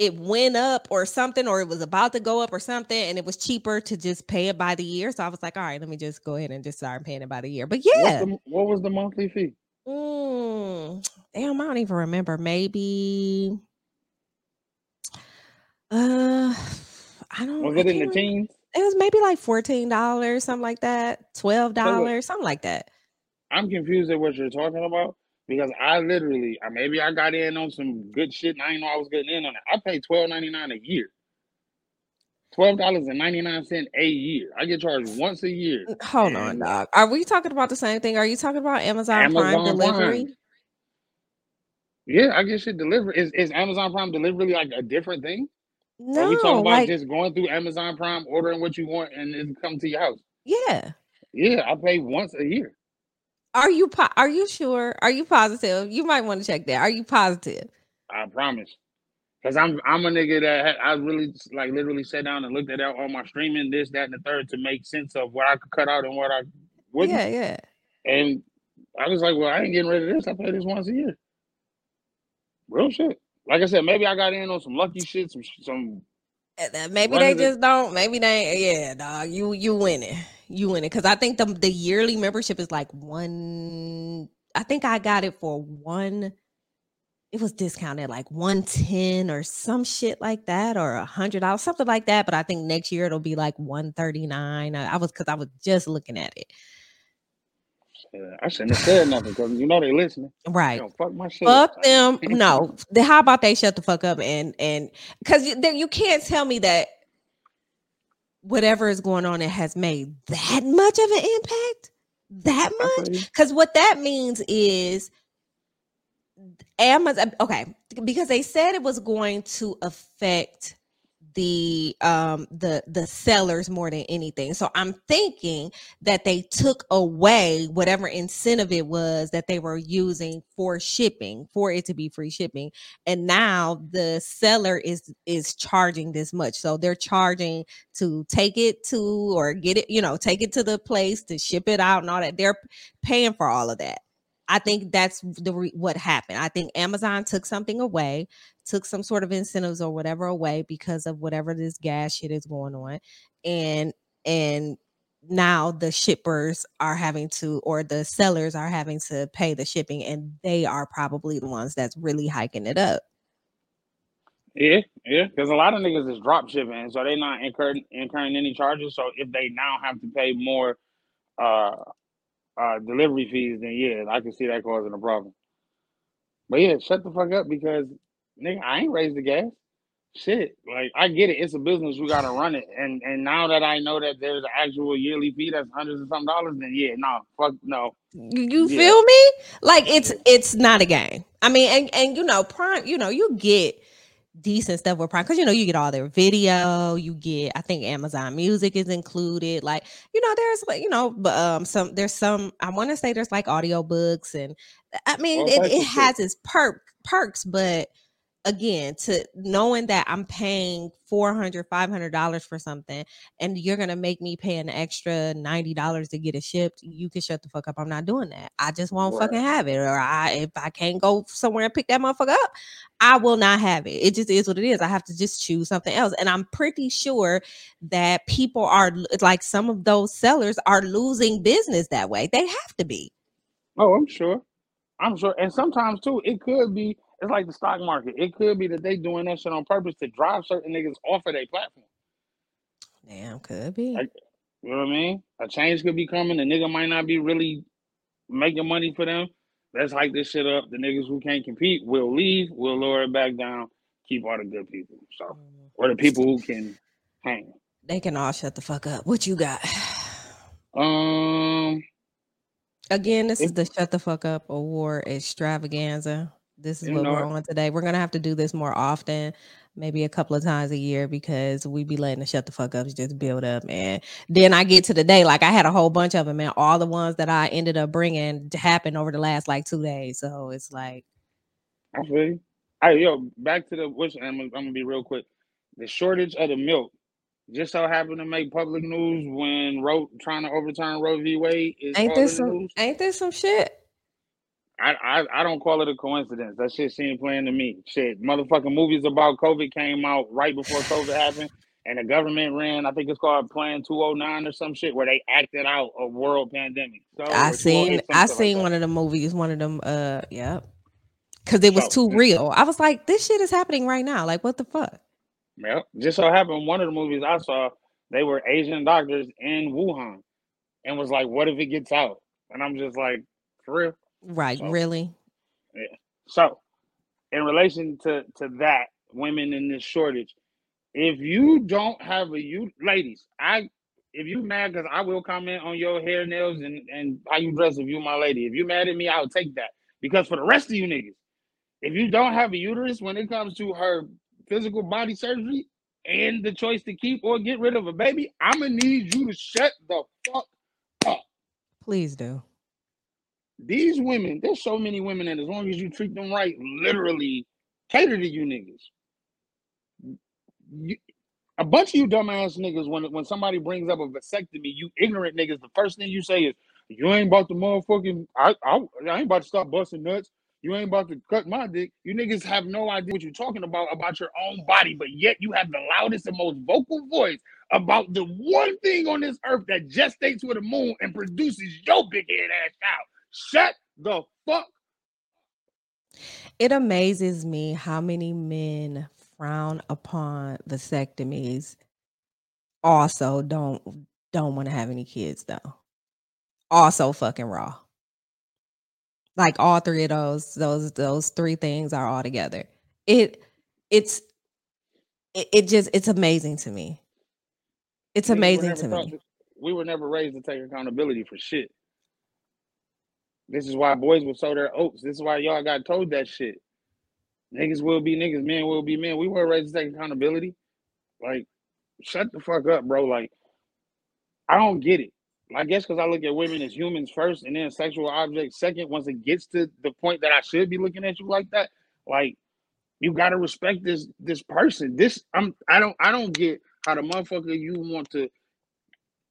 it went up or something, or it was about to go up or something, and it was cheaper to just pay it by the year. So I was like, all right, let me just go ahead and just start paying it by the year. But yeah, the, what was the monthly fee? Mm, damn, I don't even remember. Maybe, uh, I don't. Was I it in the remember. teens? It was maybe like fourteen dollars, something like that. Twelve dollars, something like that. I'm confused at what you're talking about because I literally, uh, maybe I got in on some good shit and I didn't know I was getting in on it. I pay twelve ninety nine a year. Twelve dollars and ninety nine cent a year. I get charged once a year. Hold on, dog. Are we talking about the same thing? Are you talking about Amazon, Amazon Prime delivery? Prime. Yeah, I get shit delivered. Is is Amazon Prime delivery like a different thing? No, Are we talking about like just going through Amazon Prime, ordering what you want, and it come to your house? yeah. Yeah, I pay once a year. Are you po- are you sure? Are you positive? You might want to check that. Are you positive? I promise. Cause I'm I'm a nigga that had, I really like literally sat down and looked at all my streaming this that and the third to make sense of what I could cut out and what I wouldn't. Yeah, yeah. And I was like, well, I ain't getting rid of this. I play this once a year. Real shit. Like I said, maybe I got in on some lucky shit, some some. Maybe they just don't. Maybe they. Yeah, dog. You you winning. You in it because I think the the yearly membership is like one. I think I got it for one. It was discounted like one ten or some shit like that, or a hundred dollars, something like that. But I think next year it'll be like one thirty nine. I was because I was just looking at it. Uh, I shouldn't have said nothing because you know they listening. Right. Gonna fuck my shit. fuck them no then how about they shut the fuck up and and because you, you can't tell me that whatever is going on it has made that much of an impact? That much? because what that means is amazon okay because they said it was going to affect the um the the sellers more than anything. So i'm thinking that they took away whatever incentive it was that they were using for shipping for it to be free shipping. And now the seller is is charging this much. So they're charging to take it to or get it you know take it to the place to ship it out and all that. They're paying for all of that i think that's the re- what happened i think amazon took something away took some sort of incentives or whatever away because of whatever this gas shit is going on and and now the shippers are having to or the sellers are having to pay the shipping and they are probably the ones that's really hiking it up Yeah, yeah, because a lot of niggas is drop shipping, so they're not incurring incurring any charges. So if they now have to pay more uh uh delivery fees, then yeah, I can see that causing a problem. But yeah, shut the fuck up because nigga, I ain't raised the gas. Shit, like I get it, it's a business, we gotta run it, and and now that I know that there's an actual yearly fee that's hundreds of some dollars, then yeah, no, fuck no, you, you Yeah. feel me like it's it's not a game i mean and and you know prime you know you get decent stuff with prime because you know you get all their video you get i think amazon music is included like you know there's like you know um some there's some i want to say there's like audiobooks and i mean All it, it has its perk perks but again to knowing that i'm paying 400 500 dollars for something and you're gonna make me pay an extra 90 dollars to get it shipped you can shut the fuck up i'm not doing that i just won't Right. fucking have it or i if i can't go somewhere and pick that motherfucker up i will not have it it just is what it is i have to just choose something else and i'm pretty sure that people are like some of those sellers are losing business that way they have to be Oh, I'm sure. I'm sure. And sometimes too, it could be it's like the stock market. It could be that they doing that shit on purpose to drive certain niggas off of their platform. damn could be Like, You know what I mean? A change could be coming. The nigga might not be really making money for them. Let's hype this shit up. The niggas who can't compete will leave. We'll lower it back down. Keep all the good people. So, Mm. or the people who can hang. they can all shut the fuck up what you got Um, Again, this is the Shut the Fuck Up Award extravaganza. This is You what know we're on today. We're gonna have to do this more often, maybe a couple of times a year, because we be letting the shut the fuck ups just build up. And then I get to the day, like I had a whole bunch of them, and all the ones that I ended up bringing happened over the last like two days. So it's like, I feel you. Hey, yo, back to the which I'm, gonna- I'm gonna be real quick. The shortage of the milk just so happened to make public news when Roe trying to overturn Roe v. Wade is ain't this some? news. Ain't this some shit? I, I I don't call it a coincidence. That shit seemed plain to me. Shit, motherfucking movies about COVID came out right before COVID happened, and the government ran. I think it's called Plan Two Hundred Nine or some shit, where they acted out a world pandemic. So I seen, I seen like one of the movies, one of them. Uh, yeah, because it was So, too real. I was like, this shit is happening right now. Like, what the fuck? Yeah, Just so happened, one of the movies I saw, they were Asian doctors in Wuhan, and was like, "What if it gets out?" And I'm just like, for real. Right? So- Really? So, in relation to to that, women in this shortage, if you don't have a you ladies, I if you mad because I will comment on your hair, nails, and and how you dress if you my lady. If you mad at me, I'll take that because for the rest of you niggas, if you don't have a uterus when it comes to her physical body surgery and the choice to keep or get rid of a baby, I'm gonna need you to shut the fuck up. Please do. These women, there's so many women, and as long as you treat them right, literally cater to you niggas. You, a bunch of you dumbass niggas, when when somebody brings up a vasectomy, you ignorant niggas, the first thing you say is, "You ain't about to motherfucking, I, I, I ain't about to stop busting nuts. You ain't about to cut my dick. You niggas have no idea what you're talking about about your own body, but yet you have the loudest and most vocal voice about the one thing on this earth that gestates with a moon and produces your big head ass out. Shut the fuck. It amazes me how many men frown upon vasectomies. Also, don't don't want to have any kids though. Also, fucking raw. Like all three of those, those those three things are all together. It it's it, it just it's amazing to me. It's amazing never to me. to- we were never raised to take accountability for shit. This is why boys will sow their oats. This is why y'all got told that shit. Niggas will be niggas, men will be men. We weren't raised to take accountability. Like, shut the fuck up, bro. Like, I don't get it. I guess because I look at women as humans first and then sexual objects second. Once it gets to the point that I should be looking at you like that, like you gotta respect this this person. This I'm I don't I don't get how the motherfucker you want to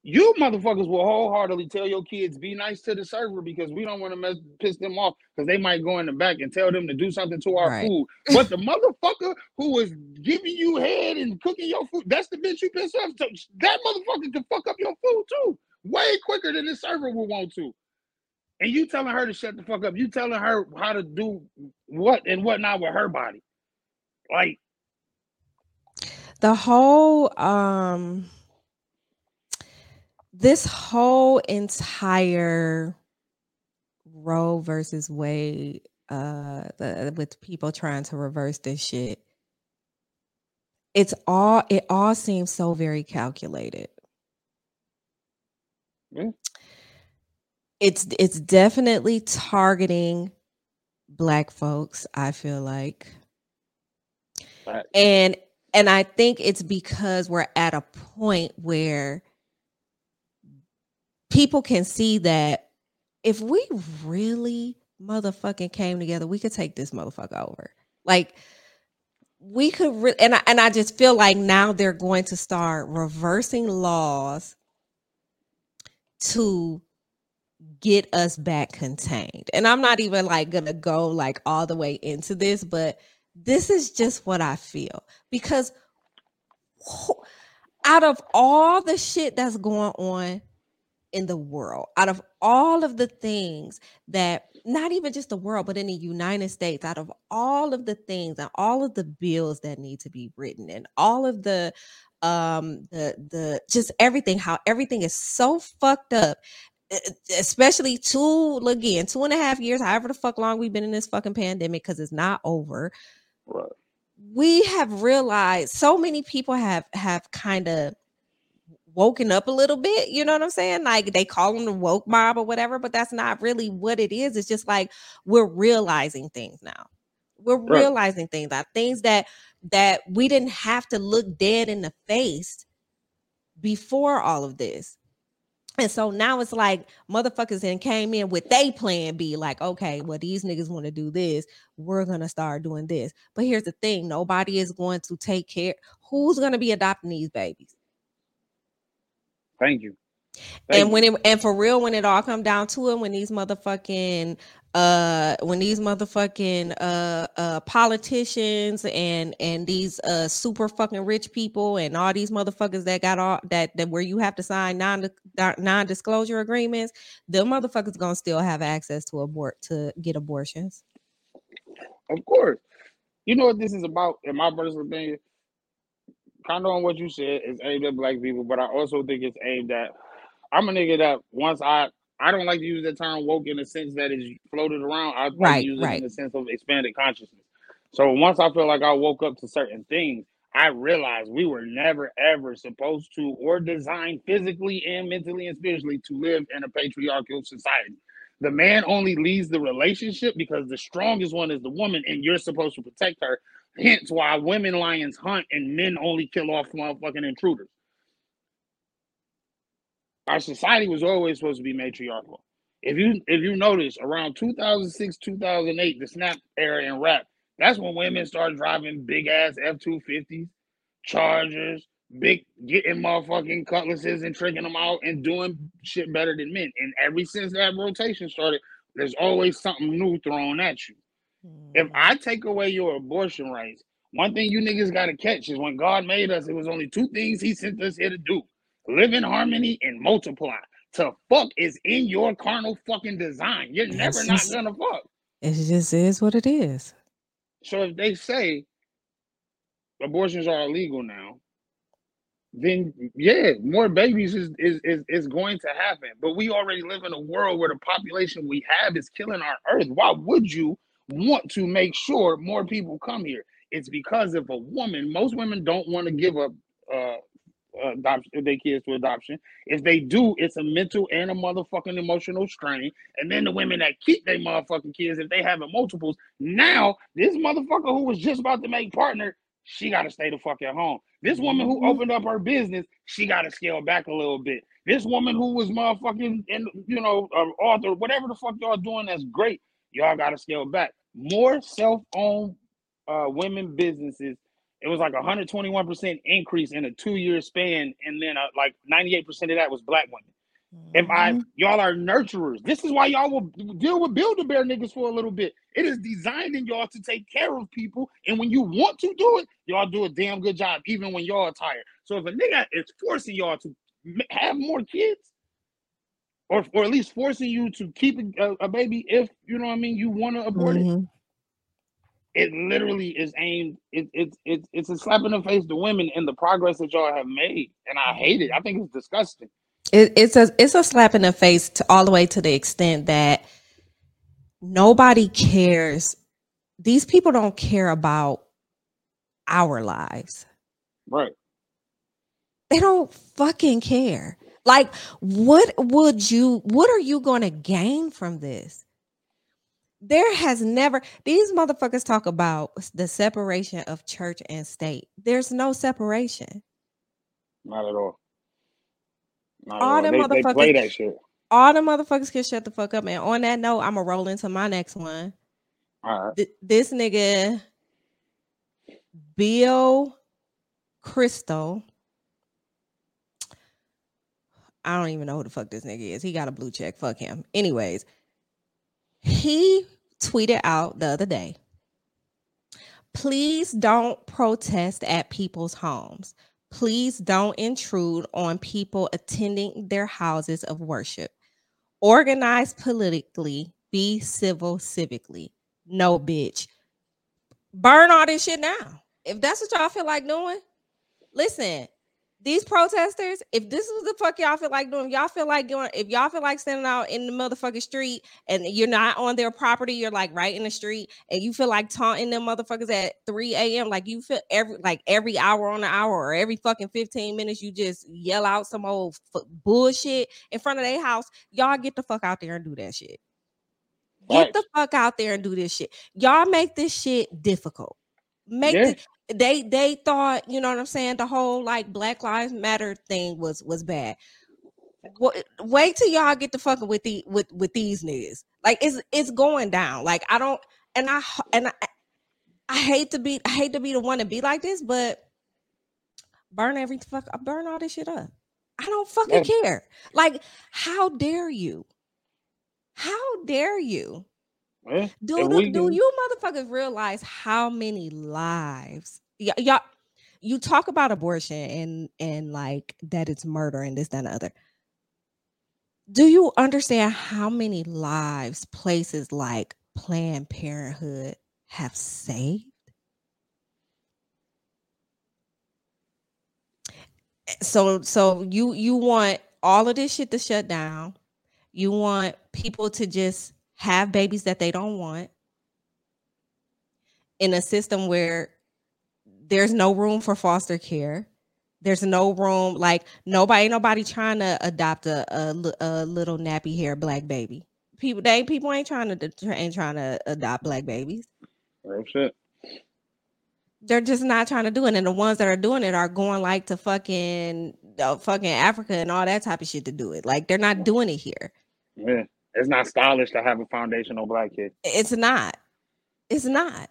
you motherfuckers will wholeheartedly tell your kids be nice to the server because we don't want to mess piss them off because they might go in the back and tell them to do something to our Right. food. But the motherfucker who is giving you head and cooking your food, that's the bitch you piss off. So that motherfucker can fuck up your food too, way quicker than the server will want to. And you telling her to shut the fuck up. You telling her how to do what and what not with her body. Like, the whole um this whole entire Roe versus Wade uh the, with people trying to reverse this shit it's all it all seems so very calculated Yeah. it's it's definitely targeting black folks i feel like Facts. and and i think it's because we're at a point where people can see that if we really motherfucking came together we could take this motherfucker over like we could re- and I, and I just feel like now they're going to start reversing laws to get us back contained. And I'm not even like going to go like all the way into this, but this is just what I feel because out of all the shit that's going on in the world, out of all of the things that not even just the world, but in the United States, out of all of the things and all of the bills that need to be written and all of the um the the just everything how everything is so fucked up especially two again two and a half years however the fuck long we've been in this fucking pandemic because it's not over Right. we have realized so many people have have kind of woken up a little bit you know what i'm saying like they call them the woke mob or whatever but that's not really what it is it's just like we're realizing things now we're Right. realizing things that things that that we didn't have to look dead in the face before all of this and so now it's like motherfuckers then came in with they plan B, like, okay, well, these niggas want to do this. We're gonna start doing this. But here's the thing: nobody is going to take care. Who's gonna be adopting these babies? Thank you. Thank and when it and for real, when it all come down to it, when these motherfucking uh when these motherfucking uh uh politicians and and these uh super fucking rich people and all these motherfuckers that got all that that where you have to sign non non-disclosure agreements, the motherfuckers gonna still have access to abort to get abortions. Of course. You know what this is about, in my personal opinion? Kind of on what you said is aimed at black people, but I also think it's aimed at. I'm a nigga that once I I don't like to use the term woke in the sense that it's floated around. I Right, use it in the sense of expanded consciousness. So once I feel like I woke up to certain things, I realized we were never ever supposed to or designed physically and mentally and spiritually to live in a patriarchal society. The man only leads the relationship because the strongest one is the woman, and you're supposed to protect her. Hence why women lions hunt and men only kill off motherfucking intruders. Our society was always supposed to be matriarchal. If you if you notice around 2006, 2008, the snap era in rap, that's when women started driving big ass F-250s, Chargers, big getting motherfucking cutlasses and tricking them out and doing shit better than men. And ever since that rotation started, there's always something new thrown at you. If Mhm. I take away your abortion rights, one thing you niggas gotta catch is when God made us, it was only two things He sent us here to do: live in harmony and multiply. To fuck is in your carnal fucking design. You're never That's not gonna fuck. it just is what it is. So if they say abortions are illegal now, then yeah, more babies is, is is is going to happen. But we already live in a world where the population we have is killing our earth. Why would you want to make sure more people come here? It's because if a woman, most women don't want to give up uh, adoption their kids to adoption. If they do, it's a mental and a motherfucking emotional strain. And then the women that keep their motherfucking kids, if they having multiples, now this motherfucker who was just about to make partner, she got to stay the fuck at home. This woman who Mhm. opened up her business, she got to scale back a little bit. This woman who was motherfucking, and you know, uh, author, whatever the fuck y'all doing, that's great. Y'all got to scale back. More self-owned uh, women businesses. It was like a 121% increase in a two-year span, and then uh, like 98% of that was black women. If I Mhm. y'all are nurturers, this is why y'all will deal with build a bear niggas for a little bit. It is designed in y'all to take care of people, and when you want to do it, y'all do a damn good job, even when y'all are tired. So if a nigga is forcing y'all to have more kids, or or at least forcing you to keep a, a baby, if you know what I mean, you want to abort it. Mhm. It literally is aimed. It, it's it's it's a slap in the face to women and the progress that y'all have made, and I hate it. I think it's disgusting. It, it's a it's a slap in the face to all the way to the extent that nobody cares. These people don't care about our lives. Right. They don't fucking care. Like, what would you? What are you going to gain from this? There has never these motherfuckers talk about the separation of church and state. There's no separation. Not at all. Not All at them all. They, play motherfuckers, that shit. all the motherfuckers can shut the fuck up. And on that note, I'm gonna roll into my next one. All right. Th- this nigga Bill Kristol. I don't even know who the fuck this nigga is. He got a blue check. Fuck him. Anyways, he tweeted out the other day please don't protest at people's homes. Please don't intrude on people attending their houses of worship. Organize politically, be civil civically. No, bitch. Burn all this shit now. If that's what y'all feel like doing, listen, these protesters, if this is the fuck y'all feel like doing, y'all feel like doing, if y'all feel like standing out in the motherfucking street and you're not on their property, you're like right in the street, and you feel like taunting them motherfuckers at 3 a.m. Like you feel every like every hour on the hour or every fucking 15 minutes, you just yell out some old f- bullshit in front of their house. Y'all get the fuck out there and do that shit. Get the fuck out there and do this shit. Y'all make this shit difficult. Make Yeah. They they thought, you know what I'm saying, the whole like Black Lives Matter thing was was bad. Wa- Wait till y'all get to fucking with the with with these niggas. Like it's it's going down. Like I don't and i and I I hate to be I hate to be the one to be like this, but burn every fuck I burn all this shit up. I don't fucking care. Like how dare you? How dare you? Yeah. Do If do, do you motherfuckers realize how many lives? Y- y'all, you talk about abortion and and like that it's murder and this that and the other. Do you understand how many lives places like Planned Parenthood have saved? Eh, So so you you want all of this shit to shut down. You want people to just have babies that they don't want in a system where there's no room for foster care. There's no room, like nobody, nobody trying to adopt a, a, a little nappy hair black baby. People, they people ain't trying to ain't trying to adopt black babies. Real shit. They're just not trying to do it, and the ones that are doing it are going like to fucking uh, fucking Africa and all that type of shit to do it. Like they're not doing it here. Yeah. It's not stylish to have a foundational black kid. It's not. It's not.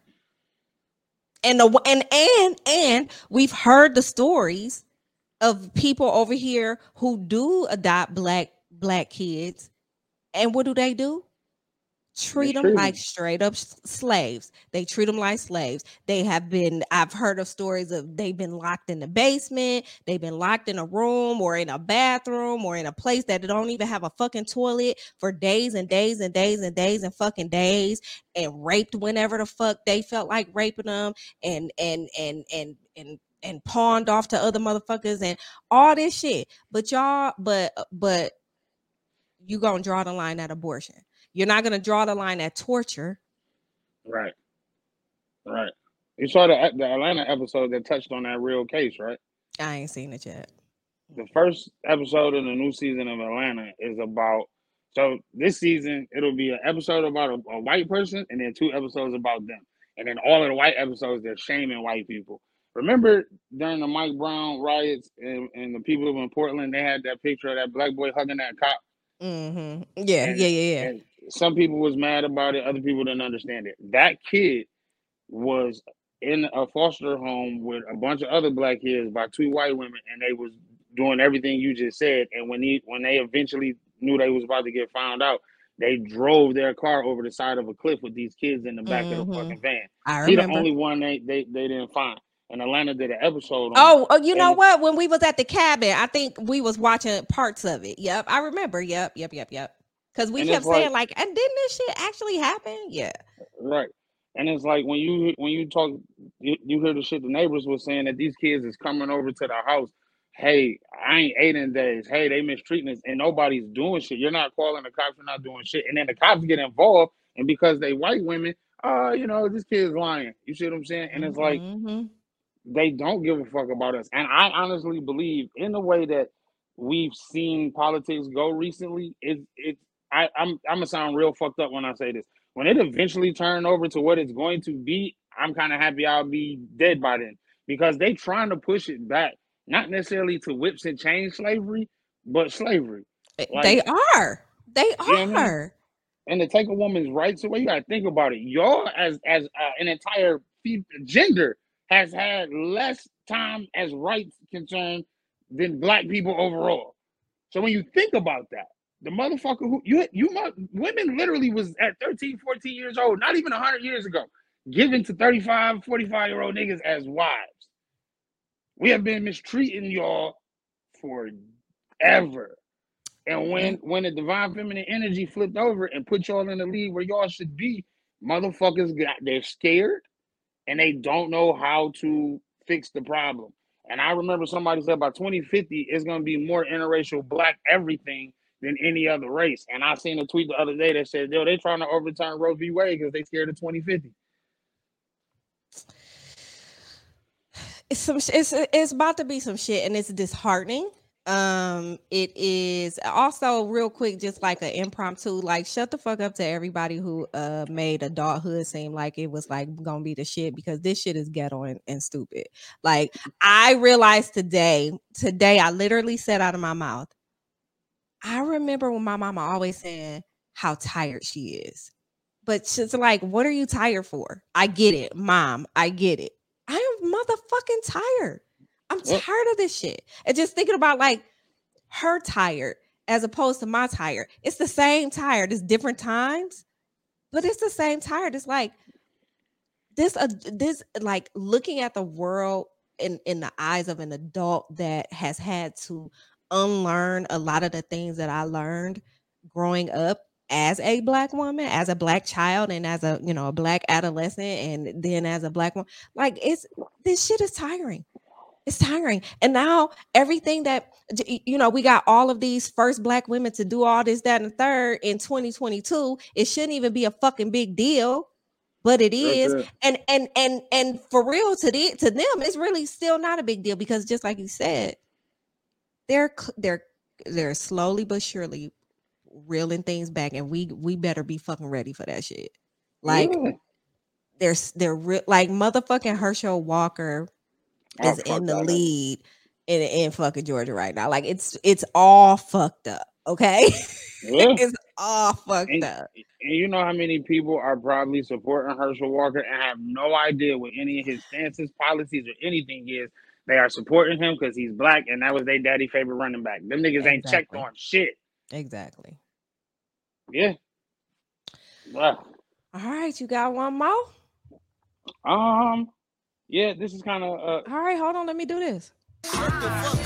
And the and and and we've heard the stories of people over here who do adopt black black kids, and what do they do? Treat them like straight up slaves. They treat them like slaves. They have been. I've heard of stories of they've been locked in the basement. They've been locked in a room or in a bathroom or in a place that don't even have a fucking toilet for days and days and days and days and fucking days and raped whenever the fuck they felt like raping them and and and and and and pawned off to other motherfuckers and all this shit. But y'all, but but you gonna draw the line at abortion. You're not gonna draw the line at torture. Right. Right. You saw the the Atlanta episode that touched on that real case, right? I ain't seen it yet. The first episode of the new season of Atlanta is about. So this season it'll be an episode about a, a white person, and then two episodes about them, and then all of the white episodes they're shaming white people. Remember during the Mike Brown riots and, and the people in Portland, they had that picture of that black boy hugging that cop. Mm-hmm. Yeah, And- yeah, yeah, yeah. And some people was mad about it, other people didn't understand it. That kid was in a foster home with a bunch of other black kids by two white women, and they was doing everything you just said. And when he when they eventually knew they was about to get found out, they drove their car over the side of a cliff with these kids in the back of Mhm. the fucking van. I He the only one they, they they didn't find. And Atlanta did an episode on Oh, oh, you know what? When we was at the cabin, I think we was watching parts of it. Yep, I remember. Yep, yep, yep, yep. Because we And kept it's like- saying like, and didn't this shit actually happen? Yeah. Right. And it's like when you when you talk, you, you hear the shit the neighbors were saying that these kids is coming over to the house. Hey, I ain't ate in days. Hey, they mistreating us, and nobody's doing shit. You're not calling the cops. You're not doing shit. And then the cops get involved, and because they white women, uh, you know, this kid's lying. You see what I'm saying? And it's like Mhm. they don't give a fuck about us. And I honestly believe in the way that we've seen politics go recently, it it I, I'm I'm gonna sound real fucked up when I say this. When it eventually turn over to what it's going to be, I'm kind of happy I'll be dead by then. Because they trying to push it back, not necessarily to whips and chain slavery, but slavery. Like- they are. They what I mean? are. And to take a woman's rights away, you gotta think about it. Y'all as as uh, an entire gender has had less time as rights concerned than black people overall. So when you think about that, the motherfucker who you you women literally was at 13, 14 years old, not even 100 years ago, given to 35, 45 year old niggas as wives. We have been mistreating y'all forever. And when mm-hmm. when the divine feminine energy flipped over and put y'all in the lead where y'all should be, motherfuckers got they're scared and they don't know how to fix the problem. And I remember somebody said by 2050 it's gonna be more interracial black everything than any other race. And I seen a tweet the other day that said, yo, they trying to overturn Roe v. Wade because they scared of 2050. It's some it's it's about to be some shit and it's disheartening um, it is also real quick, just like an impromptu, like shut the fuck up to everybody who uh made adulthood seem like it was like gonna be the shit because this shit is ghetto and, and stupid. Like I realized today, today I literally said out of my mouth, I remember when my mama always said how tired she is. But she's like, what are you tired for? I get it, mom. I get it. I am motherfucking tired. I'm tired of this shit. And just thinking about like her tired as opposed to my tired. It's the same tired. It's different times, but it's the same tired. It's like this uh, this like looking at the world in in the eyes of an adult that has had to unlearn a lot of the things that I learned growing up as a black woman, as a black child, and as a you know a black adolescent, and then as a black woman. Like it's this shit is tiring. It's tiring. And now everything that you know, we got all of these first black women to do all this, that, and third in 2022. It shouldn't even be a fucking big deal, but it is. And and and and for real, to the to them, it's really still not a big deal because just like you said, they're they're they're slowly but surely reeling things back, and we we better be fucking ready for that shit. Like yeah. there's they're re- like motherfucking Herschel Walker oh, is in the lead in in fucking Georgia right now. Like it's it's all fucked up. Okay, yeah. it's all fucked and, up. And you know how many people are probably supporting Herschel Walker and have no idea what any of his stances, policies, or anything is. They are supporting him because he's black and that was their daddy favorite running back. Them niggas exactly. ain't checked on shit. Exactly. Yeah. Wow. All right, you got one more? Um, yeah, this is kind of. Uh, All right, hold on. Let me do this. last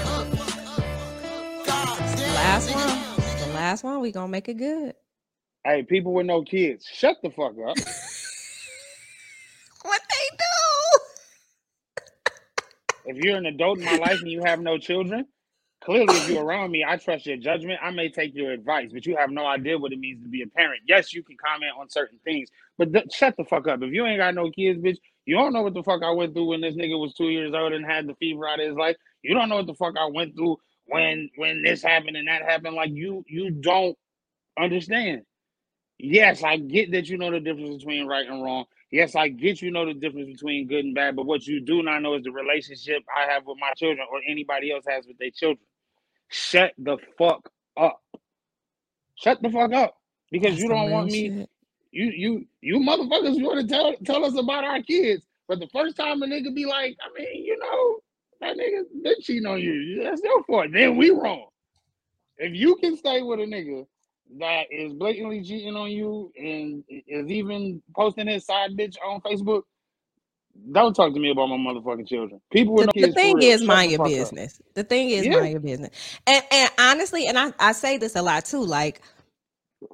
one. The last one. We gonna make it good. Hey, people with no kids, shut the fuck up. what they do? If you're an adult in my life and you have no children, clearly, if you're around me, I trust your judgment. I may take your advice, but you have no idea what it means to be a parent. Yes, you can comment on certain things, but th- shut the fuck up. If you ain't got no kids, bitch, you don't know what the fuck I went through when this nigga was two years old and had the fever out of his life. You don't know what the fuck I went through when when this happened and that happened. Like you you don't understand. Yes, I get that you know the difference between right and wrong. Yes, I get you know the difference between good and bad, but what you do not know is the relationship I have with my children or anybody else has with their children. Shut the fuck up. Shut the fuck up. Because That's you don't want me shit you you you motherfuckers you want to tell tell us about our kids, but the first time a nigga be like, I mean, you know, that nigga been cheating on you. That's your fault. Then we wrong. If you can stay with a nigga that is blatantly cheating on you and is even posting his side bitch on Facebook, don't talk to me about my motherfucking children. People with the, no the thing is mind your business. Up. The thing is yeah. mind your business. And and honestly, and I, I say this a lot too, like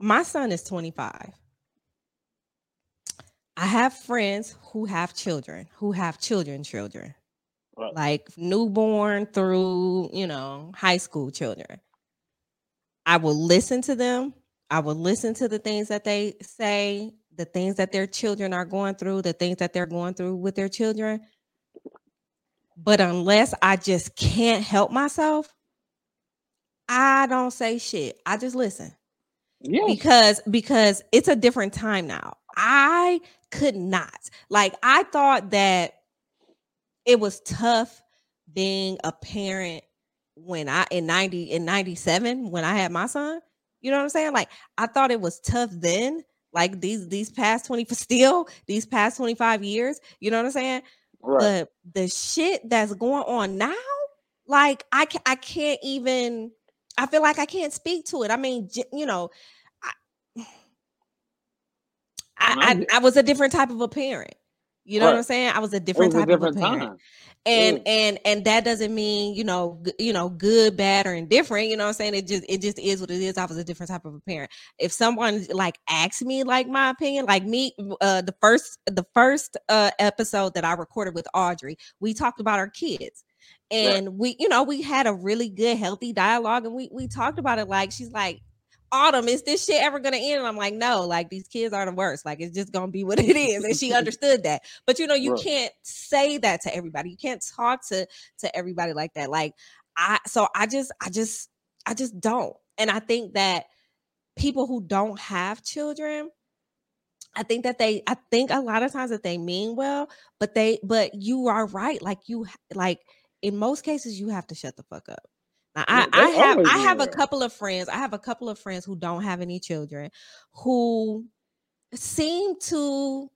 my son is 25 I have friends who have children, who have children, children, right. like newborn through, you know, high school children. I will listen to them. I will listen to the things that they say, the things that their children are going through, the things that they're going through with their children. But unless I just can't help myself, I don't say shit. I just listen. Yeah. Because because it's a different time now. I could not. Like I thought that it was tough being a parent when I in 90 in 97 when I had my son. You know what I'm saying? Like I thought it was tough then, like these these past 20 for still these past 25 years, you know what I'm saying? Right. But the shit that's going on now, like I ca- I can't even. I feel like I can't speak to it. I mean, you know, I I, I, I was a different type of a parent. You know what I'm saying? I was a different was a type of a parent. time. and and and that doesn't mean you know g- you know good bad or indifferent you know what i'm saying? It just it just is what it is. I was a different type of a parent. If someone like asked me like my opinion like me uh the first the first uh episode that i recorded with audrey we talked about our kids. Right. and we you know we had a really good healthy dialogue and we we talked about it like she's like autumn is this shit ever gonna end? And i'm like no like these kids are the worst. Like it's just gonna be what it is. And she understood that. But you know you Right. can't say that to everybody. You can't talk to to everybody like that. Like i so i just i just i just don't. And i think that people who don't have children i think that they i think a lot of times that they mean well but they but you are right. Like you like in most cases you have to shut the fuck up now, I, I have I have a couple of friends. I have a couple of friends who don't have any children who seem to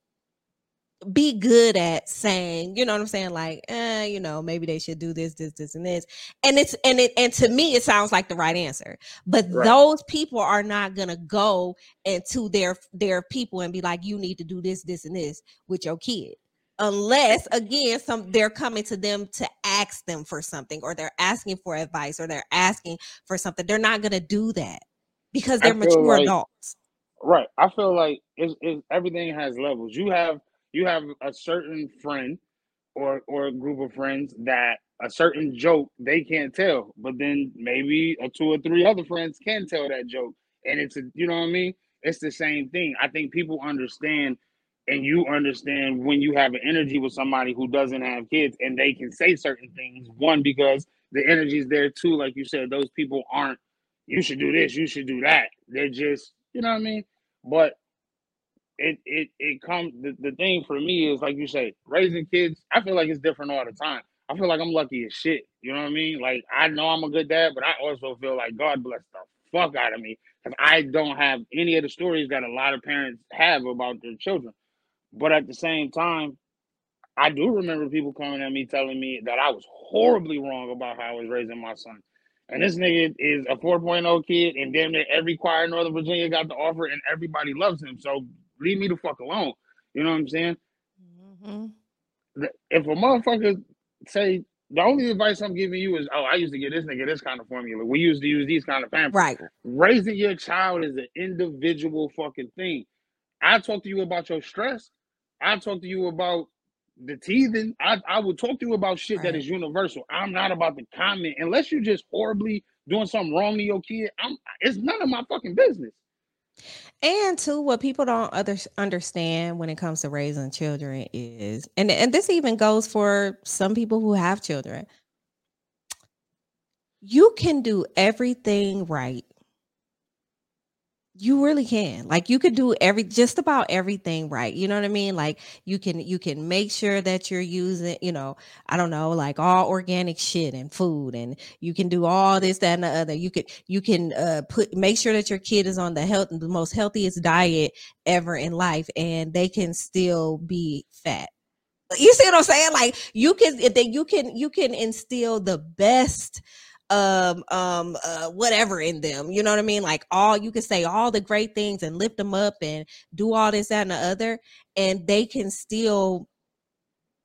be good at saying, you know what I'm saying? Like, eh, you know, maybe they should do this, this, this, and this. And it's and it and to me it sounds like the right answer. But Right. those people are not gonna go into their their people and be like, you need to do this, this, and this with your kid. Unless again, some they're coming to them to ask them for something, or they're asking for advice, or they're asking for something. They're not gonna do that because they're mature like- adults. Right. I feel like it's, it's everything has levels. You have you have a certain friend or or a group of friends that a certain joke they can't tell, but then maybe a two or three other friends can tell that joke, and it's a you know what I mean. It's the same thing. I think people understand, and you understand when you have an energy with somebody who doesn't have kids, and they can say certain things. One because the energy is there. too like you said, those people aren't. You should do this. You should do that. They're just you know what I mean. But it it it comes the, the thing for me is like you say, raising kids, I feel like it's different all the time. I feel like I'm lucky as shit. You know what I mean? Like I know I'm a good dad, but I also feel like God bless the fuck out of me. Because I don't have any of the stories that a lot of parents have about their children. But at the same time, I do remember people coming at me telling me that I was horribly wrong about how I was raising my son. And this nigga is a 4.0 kid, and damn near every choir in Northern Virginia got the offer, and everybody loves him. So leave me the fuck alone. You know what I'm saying? Mhm. If a motherfucker say the only advice I'm giving you is, oh, I used to get this nigga this kind of formula. We used to use these kind of pampers. Right. Raising your child is an individual fucking thing. I talk to you about your stress. I talk to you about the teething. I, I will talk to you about shit that Right. is universal. I'm not about to comment unless you're just horribly doing something wrong to your kid. I'm it's none of my fucking business. And too, what people don't other, understand when it comes to raising children is, and and this even goes for some people who have children. You can do everything right. You really can. Like you could do every just about everything right. You know what I mean? Like you can you can make sure that you're using, you know, I don't know, like all organic shit and food and you can do all this that and the other. You could you can uh put make sure that your kid is on the health the most healthiest diet ever in life and they can still be fat. You see what I'm saying? Like you can that you can you can instill the best um um uh whatever in them you know what i mean like all you can say all the great things and lift them up and do all this that and the other and they can still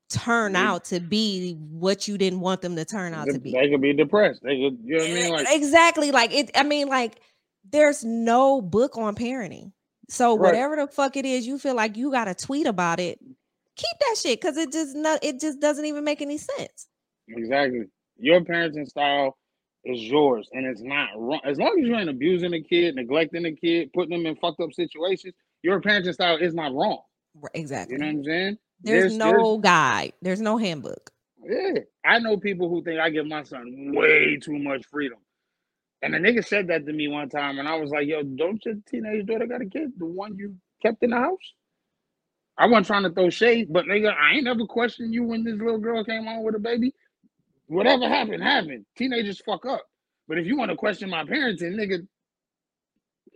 turn out to be what you didn't want them to turn out to be they could be depressed. They could, you know what I mean? Like exactly like it i mean like there's no book on parenting so Right. whatever the fuck it is you feel like you got to tweet about it keep that shit because it just not it just doesn't even make any sense Exactly. Your parenting style is yours, and it's not wrong. As long as you ain't abusing a kid, neglecting a kid, putting them in fucked up situations, your parenting style is not wrong. Exactly You know what I'm saying? there's, no guide there's no handbook yeah. I know people who think I give my son way too much freedom. And the nigga said that to me one time, and I was like, yo, don't your teenage daughter got a kid? The one you kept in the house? I wasn't trying to throw shade, but nigga, I ain't never questioned you when this little girl came on with a baby. Whatever happened, happened. Teenagers fuck up. But if you want to question my parenting, nigga,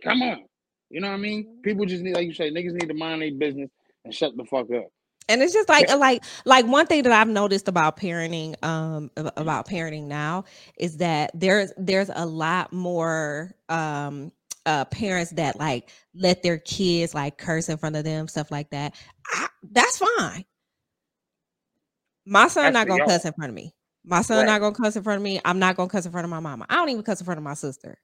come on. You know what I mean? People just need, like you say, niggas need to mind their business and shut the fuck up. and it's just like like like one thing that I've noticed about parenting um about parenting now is that there's there's a lot more um uh parents that like let their kids like curse in front of them stuff like that. I, that's fine. My son That's not gonna y'all. cuss in front of me. My son Right. not gonna cuss in front of me. I'm not gonna cuss in front of my mama. I don't even cuss in front of my sister.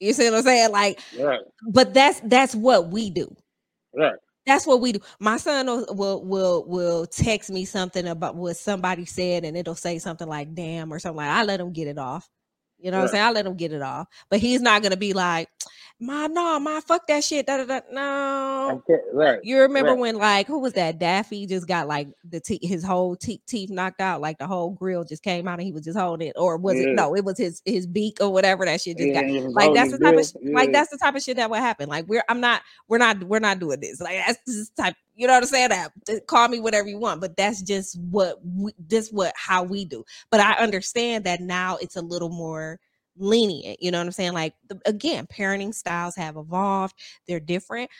You see what I'm saying? Like, Right, but that's that's what we do. right. That's what we do. My son will will will, text me something about what somebody said, and it'll say something like "damn" or something like. I let him get it off. You know what I'm saying? I let him get it off, but he's not gonna be like, "Ma, no, my fuck that shit." Da, da, da. No, right. you remember right. when like who was that? Daffy just got like the te- his whole te- teeth knocked out, like the whole grill just came out, and he was just holding it, or was it no? It was his his beak or whatever that shit just Yeah, got. Like that's the type of bill. sh- like that's the type of shit that would happen. Like we're I'm not we're not we're not doing this. Like that's this type. You know what I'm saying? That call me whatever you want, but that's just what we, this what how we do. But I understand that now it's a little more lenient. You know what I'm saying? Like the, again, parenting styles have evolved. They're different.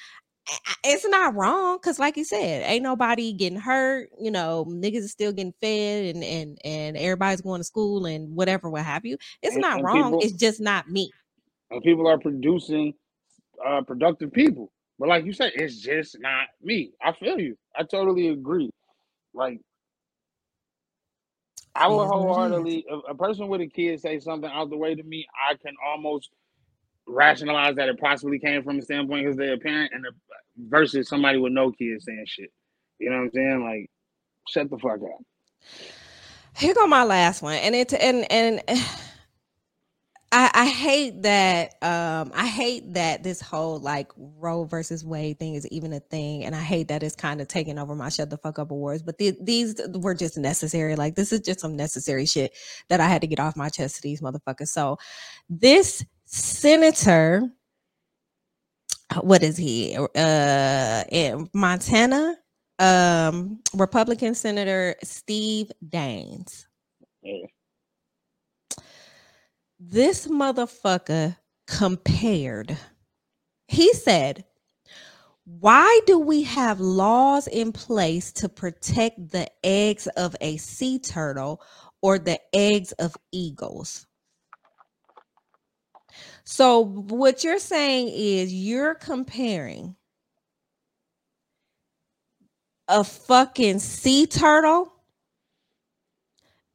It's not wrong because, like you said, ain't nobody getting hurt. You know, niggas is still getting fed, and and and everybody's going to school and whatever, what have you. It's And- not and wrong. people- It's just not me. and people are producing uh, productive people. But like you said, it's just not me. I feel you. I totally agree. Like I would is what it is. wholeheartedly, if a person with a kid say something out the way to me, I can almost rationalize that it possibly came from a standpoint because they're a parent, and the, versus somebody with no kids saying shit. You know what I'm saying? Like, shut the fuck up. Here go my last one, and it and and I, I hate that um I hate that this whole like Roe versus Wade thing is even a thing, and I hate that it's kind of taking over my shut the fuck up awards. But the, these were just necessary. Like this is just some necessary shit that I had to get off my chest to these motherfuckers. So this senator, what is he? Uh, in Montana, um, Republican Senator Steve Daines. This motherfucker compared. He said, Why do we have laws in place to protect the eggs of a sea turtle or the eggs of eagles? So, what you're saying is you're comparing a fucking sea turtle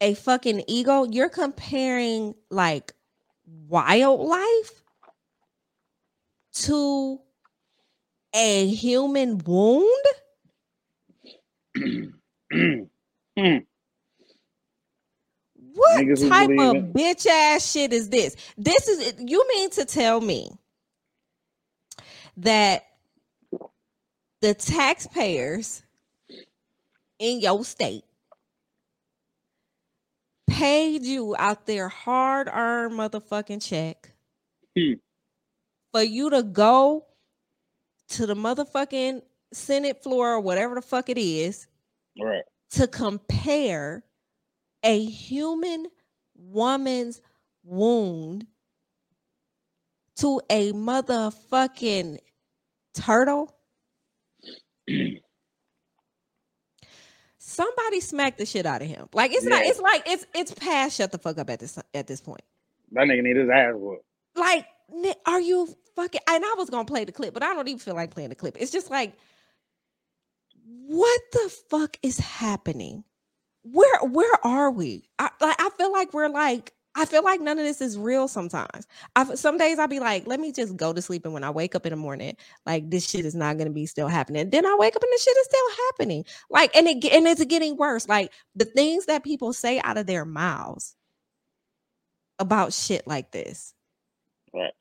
a fucking eagle, you're comparing like wildlife to a human wound. What Niggas type of it. bitch ass shit is this? This is you mean to tell me that the taxpayers in your state paid you out their hard earned motherfucking check Hmm. for you to go to the motherfucking Senate floor or whatever the fuck it is right. to compare a human woman's wound to a motherfucking turtle. Somebody smacked the shit out of him. Like it's not. It's like it's it's past. Shut the fuck up at this at this point. That nigga need his ass whooped. Like, are you fucking? And I was gonna play the clip, but I don't even feel like playing the clip. It's just like, what the fuck is happening? Where where are we? I like. I feel like we're like. I feel like none of this is real. Sometimes, I some days I'll be like, let me just go to sleep, and when I wake up in the morning, like this shit is not gonna be still happening. Then I wake up and the shit is still happening. Like, and it and it's getting worse. Like the things that people say out of their mouths about shit like this Right.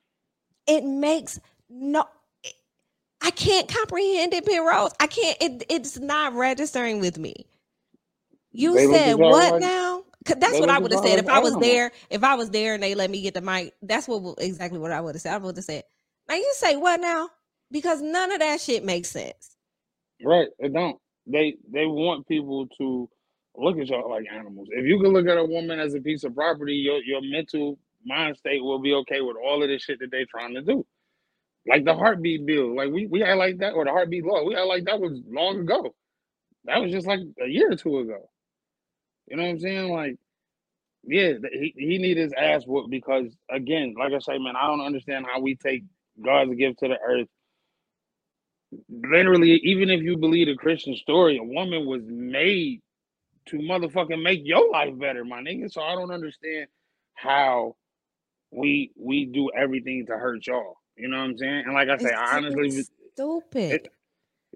it makes no eh, I can't comprehend it, Rose. I can't it, it's not registering with me. You They said what like- now? That's they what I would have said if I was animals. there. If I was there and they let me get the mic, that's what exactly what I would have said. I would have said, "Now you say what now?" Because none of that shit makes sense. Right. It don't. They they want people to look at y'all like animals. If you can look at a woman as a piece of property, your your mental mind state will be okay with all of this shit that they trying to do. Like the heartbeat bill. Like we, we had like that or the heartbeat law. We had like that was long ago. That was just like a year or two ago. You know what I'm saying? Like, yeah, he, he need his ass whooped because again, like I say, man, I don't understand how we take God's gift to the earth. Literally, even if you believe the Christian story, a woman was made to motherfucking make your life better, my nigga. So I don't understand how we we do everything to hurt y'all. You know what I'm saying? And like I say, It's I honestly, stupid. it,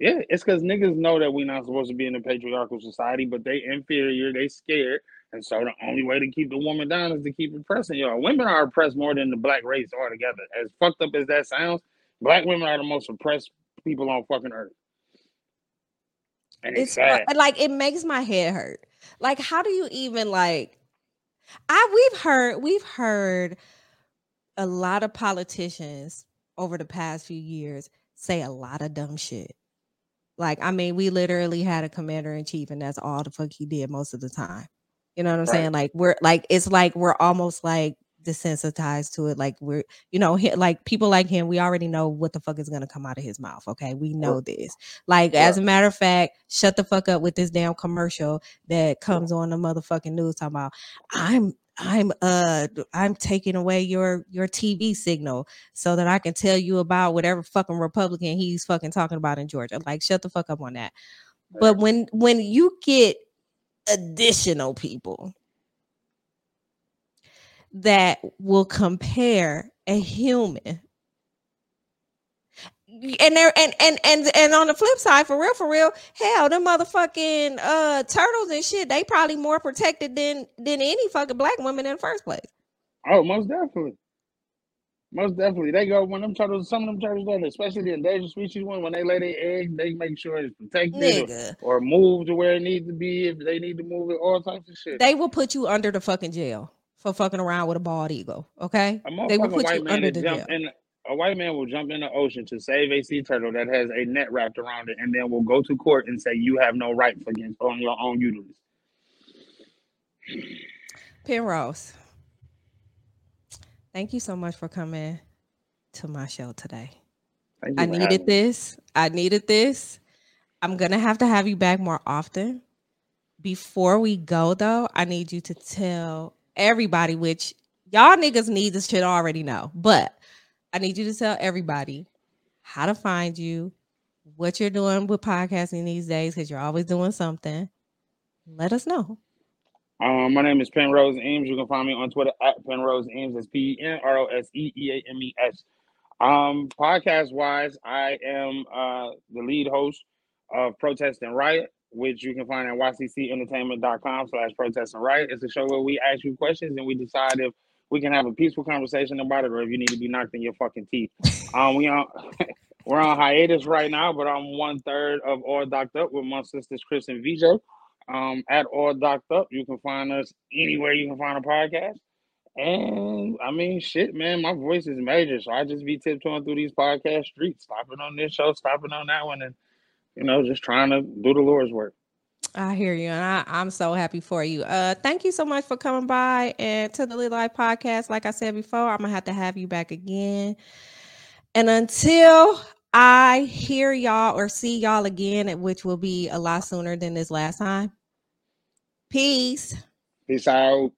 yeah, it's because niggas know that we're not supposed to be in a patriarchal society, but they inferior, they scared, and so the only way to keep the woman down is to keep oppressing y'all. Women are oppressed more than the black race altogether. As fucked up as that sounds, black women are the most oppressed people on fucking earth, and it's, it's sad. like it makes my head hurt. Like, how do you even like? I we've heard we've heard a lot of politicians over the past few years say a lot of dumb shit. Like, I mean, we literally had a commander in chief, and that's all the fuck he did most of the time. You know what I'm Right. saying? Like, we're like, it's like we're almost like desensitized to it. Like, we're, you know, hi- like people like him, we already know what the fuck is gonna come out of his mouth. Okay, we know this. Like, as a matter of fact, shut the fuck up with this damn commercial that comes on the motherfucking news talking about I'm I'm uh I'm taking away your your TV signal so that I can tell you about whatever fucking Republican he's fucking talking about in Georgia. Like, shut the fuck up on that. But when when you get additional people that will compare a human and there and and and and on the flip side for real for real hell them motherfucking uh turtles and shit they probably more protected than than any fucking black woman in the first place Oh, most definitely. Most definitely. They go when them turtles, some of them turtles, that, especially the endangered species one, when they lay their eggs, they make sure it's protected or, or moved to where it needs to be if they need to move it, all types of shit. they will put you under the fucking jail for fucking around with a bald eagle okay they will put you under the jail in a white man will jump in the ocean to save a sea turtle that has a net wrapped around it and then will go to court and say you have no rights against on your own uterus. penrose thank you so much for coming to my show today I needed this. I needed this. I'm gonna have to have you back more often. Before we go though, I need you to tell everybody, which y'all niggas need this shit already know, but I need you to tell everybody how to find you, what you're doing with podcasting these days, because you're always doing something. Let us know. Um, my name is Penrose Eames. You can find me on Twitter at Penrose Eames. That's P E N R O S E E A M E S. Um, podcast wise, I am uh the lead host of Protest and Riot, which you can find at yccentertainment.com slash protest and riot. It's a show where we ask you questions and we decide if we can have a peaceful conversation about it or if you need to be knocked in your fucking teeth. Um, we on we're on hiatus right now, but I'm one third of All Docked Up with my sisters Chris and VJ. Um, at All Docked Up, you can find us anywhere you can find a podcast. And I mean, shit, man, my voice is major, so I just be tiptoeing through these podcast streets, stopping on this show, stopping on that one, and you know, just trying to do the Lord's work. I hear you, and I, I'm so happy for you. Uh, thank you so much for coming by and to the Lit Life podcast. Like I said before, I'm gonna have to have you back again. And until I hear y'all or see y'all again, which will be a lot sooner than this last time. Peace. Peace out.